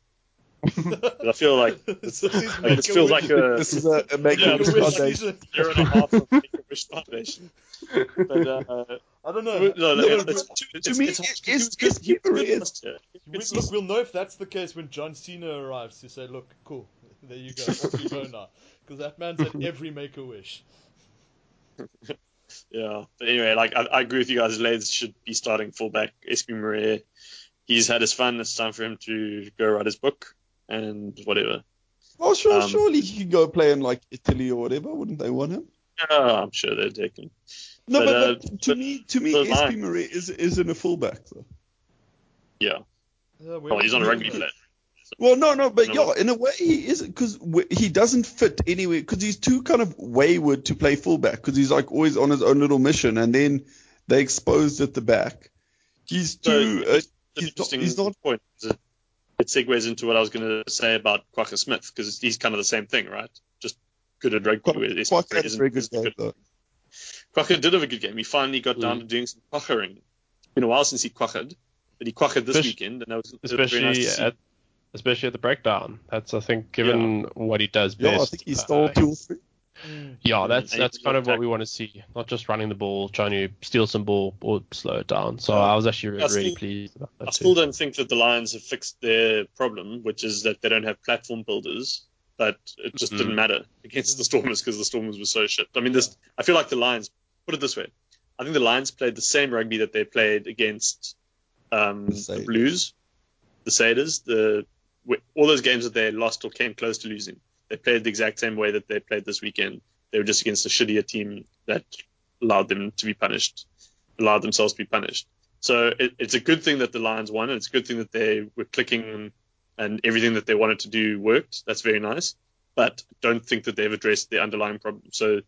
'Cause I feel like This like, this feels wish. like a This is a, a make Yeah, a wish wish foundation. year and a half of Make-A-Wish Foundation. But uh, I don't know. no, no, No, it's, but it's, to it's, me, it's, is- he was is good- he was good Marais- last year. He We, was look, good we'll know if that's the case when John Cena arrives to say, look, cool, there you go, off you go now. Because that man's at every make a wish. Yeah, but anyway, like I, I agree with you guys. Leyds should be starting fullback. SP Marais, he's had his fun. It's time for him to go write his book and whatever. Well, sure, Um, surely he could go play in like Italy or whatever. Wouldn't they want him? Yeah, I'm sure they're taking. No, But, but, uh, but to but me, to me, the SP line- is isn't a fullback though. Yeah, Yeah, well, he's on a rugby player. Well, no, no, but No. yeah, in a way he is because he doesn't fit anywhere because he's too kind of wayward to play fullback because he's like always on his own little mission and then they exposed at the back. He's So, too. Uh, It's an he's not, he's not. point. It it segues into what I was going to say about Kwagga Smith because he's kind of the same thing, right? Just good at rugby. where SP Quite Marais isn't- very good isn't game though. Kwagga did have a good game. He finally got down Mm. to doing some quackering. Been a while since he quackered, but he quackered this Especially- weekend, and that was, that very especially nice to see. at especially at the breakdown. That's I think given what he does Yeah, best. I think he stole uh, two or three. Yeah, that's And that's kind of what we want to see. Not just running the ball, trying to steal some ball or slow it down. So Yeah. I was actually I really pleased about that. I that still too. don't think that the Lions have fixed their problem, which is that they don't have platform builders. But it just Mhm. didn't matter against the Stormers because the Stormers were so shit. I mean, this. I feel like the Lions. Put it this way, I think the Lions played the same rugby that they played against um, The the, Blues, the Satyrs, the all those games that they lost or came close to losing. They played the exact same way that they played this weekend. They were just against a shittier team that allowed them to be punished, allowed themselves to be punished. So it, it's a good thing that the Lions won, and it's a good thing that they were clicking and everything that they wanted to do worked. That's very nice. But I don't think that they've addressed the underlying problem. So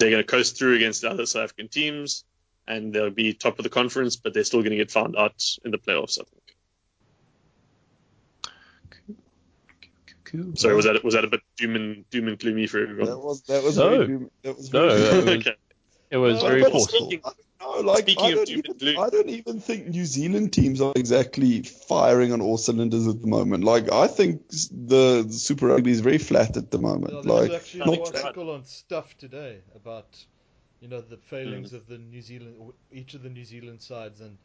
they're going to coast through against the other South African teams, and they'll be top of the conference, but they're still going to get found out in the playoffs. I think. Cool. Sorry, was that was that a bit doom and doom and gloomy for everyone? That everyone? was that was No. very doom- that was No, very that was- okay. It was No, very but forceful. speaking- I don't like Speaking I don't doom and even gloom. I don't even think New Zealand teams are exactly firing on all cylinders at the moment. Like I think the, the Super Rugby is very flat at the moment. Yeah, there like was actually not- an article on Stuff today about, you know, the failings mm. of the New Zealand, each of the New Zealand sides, and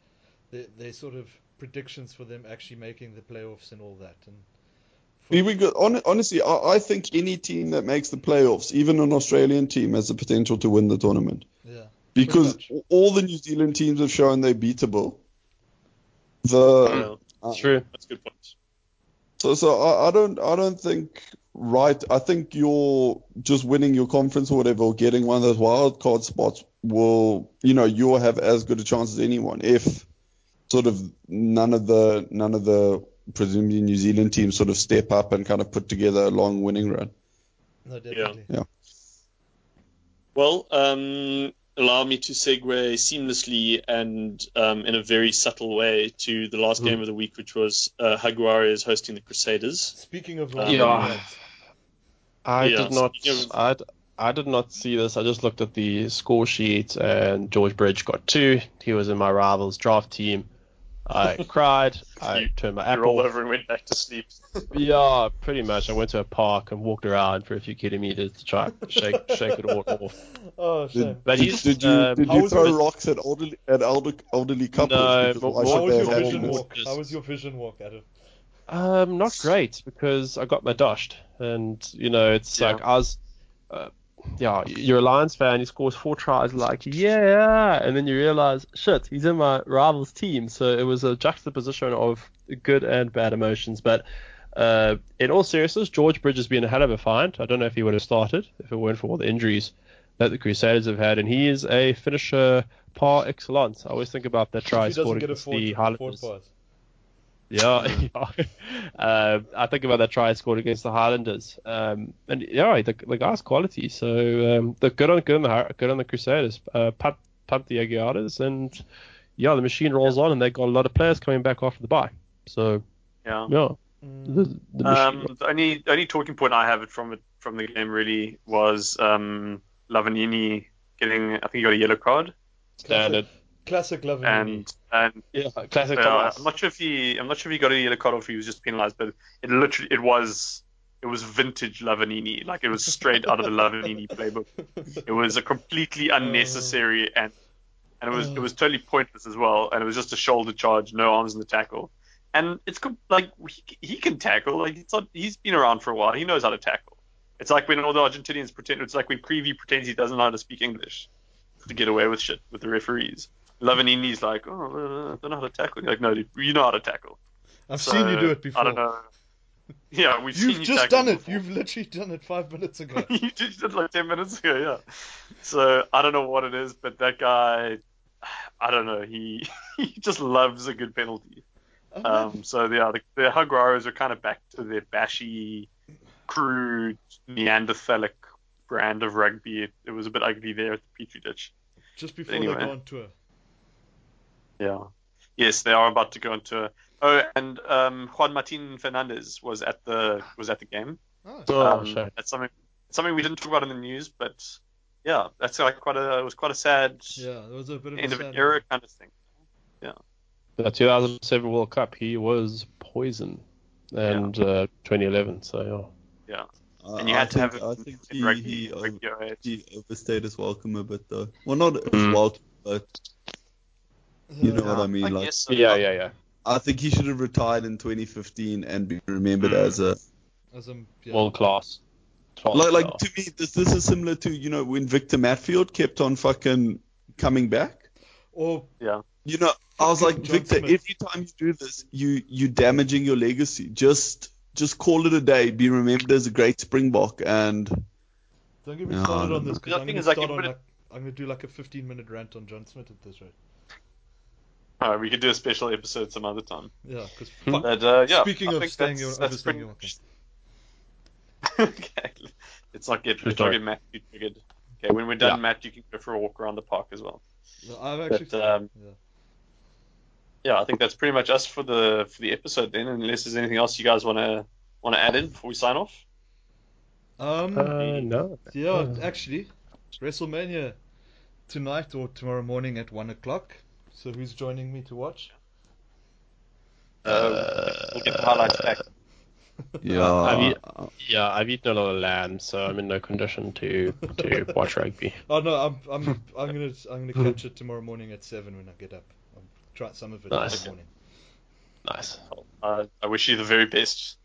their, their sort of predictions for them actually making the playoffs and all that. And we, we got, hon, honestly, I, I think any team that makes the playoffs, even an Australian team, has the potential to win the tournament yeah, because all the New Zealand teams have shown they're beatable. The uh, True. that's good point. So, so I, I don't, I don't think right. I think you're just winning your conference or whatever, or getting one of those wild card spots will, you know, you'll have as good a chance as anyone if sort of none of the, none of the presumably New Zealand teams sort of step up and kind of put together a long winning run. No, definitely. Yeah. Well, um, allow me to segue seamlessly and um, in a very subtle way to the last game of the week, which was uh, Jaguares hosting the Crusaders. Speaking of Um, Yeah. I Yeah, did not. of- I, I did not see this. I just looked at the score sheet, and George Bridge got two. He was in my rivals draft team. I cried. I You- turned my You app rolled over and went back to sleep. Yeah, pretty much. I went to a park and walked around for a few kilometers to try and shake shake it all off. oh shame. Did, But did, he's, did you, um, did you throw it- rocks at elderly, at elder, elderly couples? No, but why How should was they your have vision homeless? walk? Just- How was your vision walk, Adam? Um, not great because I got my doshed, and you know it's Yeah. like I was, uh, yeah, you're a Lions fan. He scores four tries, like yeah, and then you realize shit, he's in my rival's team. So it was a juxtaposition of good and bad emotions. But uh, in all seriousness, George Bridge has been a hell of a find. I don't know if he would have started if it weren't for all the injuries that the Crusaders have had, and he is a finisher par excellence. I always think about that try he scored against the Highlanders. Pass. Yeah, yeah. Uh, I think about that try he scored against the Highlanders. Um, and yeah, the, the guy's quality. So um, the good on good on the Hi- good on the Crusaders. Uh, punt punt the Aguiadas, and yeah, the machine rolls on, and they've got a lot of players coming back after the bye. So Yeah. yeah, Mm. the, the. Um, the only the only talking point I have from it from the game really was um, Lavanini getting I think he got a yellow card standard. Classic love and and Yeah, classic uh, Thomas. I'm not sure if he I'm not sure if he got a yellow card or if he was just penalised, but it literally it was it was vintage Lavanini like it was straight out of the Lavanini playbook. It was a completely unnecessary and and it was it was totally pointless as well. And it was just a shoulder charge, no arms in the tackle. And it's like he, he can tackle. Like it's not, he's been around for a while. He knows how to tackle. It's like when all the Argentinians pretend. It's like when Creevy pretends he doesn't know how to speak English to get away with shit with the referees. Lavanini's like, oh, uh, I don't know how to tackle. You're like, no, dude, you know how to tackle. I've So, seen you do it before. I don't know. Yeah, we've seen You've you just tackle done it. before. You've literally done it five minutes ago. you just did it like 10 minutes ago, yeah. So I don't know what it is, but that guy, I don't know. He he just loves a good penalty. Um, so yeah, the, the Jaguares are kind of back to their bashy, crude, Neanderthalic brand of rugby. It, it was a bit ugly there at the Petri dish. just before anyway. they go on tour. Yeah. Yes, they are about to go into. A, oh, and um, Juan Martin Fernandez was at the was at the game. Oh, Um, shame. that's something something we didn't talk about in the news, but yeah, that's like quite a it was quite a sad yeah, it was a bit of end a of an sad- era kind of thing. Yeah. The 2007 World Cup, he was poison, and uh, 2011. So Yeah, I- and you I had to have I it think in he, rugby. he, over, rugby 08. he overstayed his welcome a bit though. Well, not his Mm. welcome, but you know what I mean. like, guess so. yeah, yeah, yeah. I think he should have retired in 2015 and be remembered Mm. as a As a, yeah. World class. Class like, like to me. This this is similar to you know when Victor Matfield kept on fucking coming back. or Yeah, You know, I was like, John Victor, Smit. every time you do this, you you damaging your legacy. Just just call it a day. Be remembered as a great Springbok, and don't get me started I on this because. I'm going to like, start on like I'm going to do like a 15 minute rant on John Smit at this rate. All right, we could do a special episode some other time. Yeah, because uh, yeah, Speaking I of think staying that's, your- that's overstaying pretty your much- okay, let's not get True let's not story. get Matt too triggered. Okay, when we're done, Yeah. Matt, you can go for a walk around the park as well. I've actually But um, yeah. yeah, I think that's pretty much us for the for the episode then. Unless there's anything else you guys want to want to add in before we sign off. um Uh, no. yeah uh. actually WrestleMania tonight or tomorrow morning at one o'clock. So who's joining me to watch? Uh, we'll get the highlights back. yeah, I've eat- uh, Yeah, I've eaten a lot of lamb, so I'm in no condition to to watch rugby. Oh no, I'm I'm I'm gonna I'm gonna catch it tomorrow morning at seven when I get up. I'll try some of it Nice. in morning. Nice. Uh, I wish you the very best.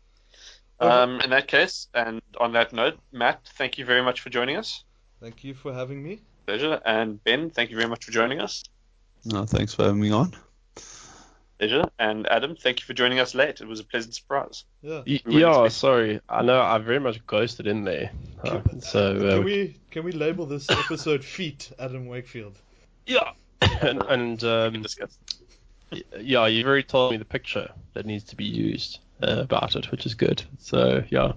Um, in that case, and on that note, Matt, thank you very much for joining us. Thank you for having me. Pleasure. And Ben, thank you very much for joining us. No, thanks for having me on. Pleasure. And Adam, thank you for joining us late. It was a pleasant surprise. Yeah. We yeah, sorry. I know I very much ghosted in there. Uh, so uh, Can we can we label this episode "Feet" Adam Wakefield? yeah, and, and um, discuss. yeah, you've already told me the picture that needs to be used uh, about it, which is good. So yeah,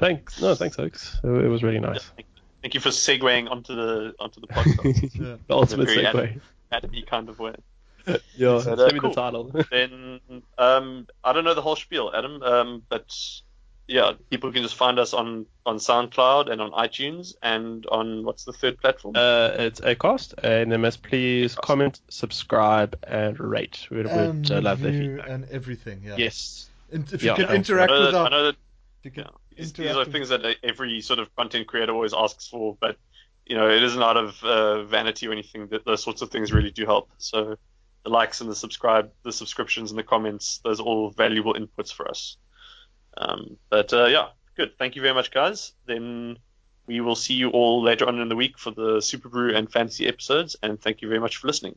thanks. No, thanks, folks. It, it was really Yeah, nice. thank, thank you for segueing onto the onto the podcast. Yeah. the ultimate Very segue. Adam kind of way. Yeah, But, send uh, me cool. the title. then um, I don't know the whole spiel, Adam. Um, but yeah, people can just find us on on SoundCloud and on iTunes and on what's the third platform? Uh, it's Acast, and then must please Acast. comment, subscribe, and rate. We'd, And we'd uh, love their feedback. and everything. Yeah. Yes. And if Yeah, you can thanks. I interact know with that, I know that you can yeah, these, these are things that every sort of content creator always asks for, but you know it isn't out of uh, vanity or anything. That those sorts of things really do help. So the likes and the subscribe, the subscriptions and the comments, those are all valuable inputs for us. Um, but uh, yeah, good. Thank you very much, guys. Then we will see you all later on in the week for the Superbru and Fantasy episodes, and thank you very much for listening.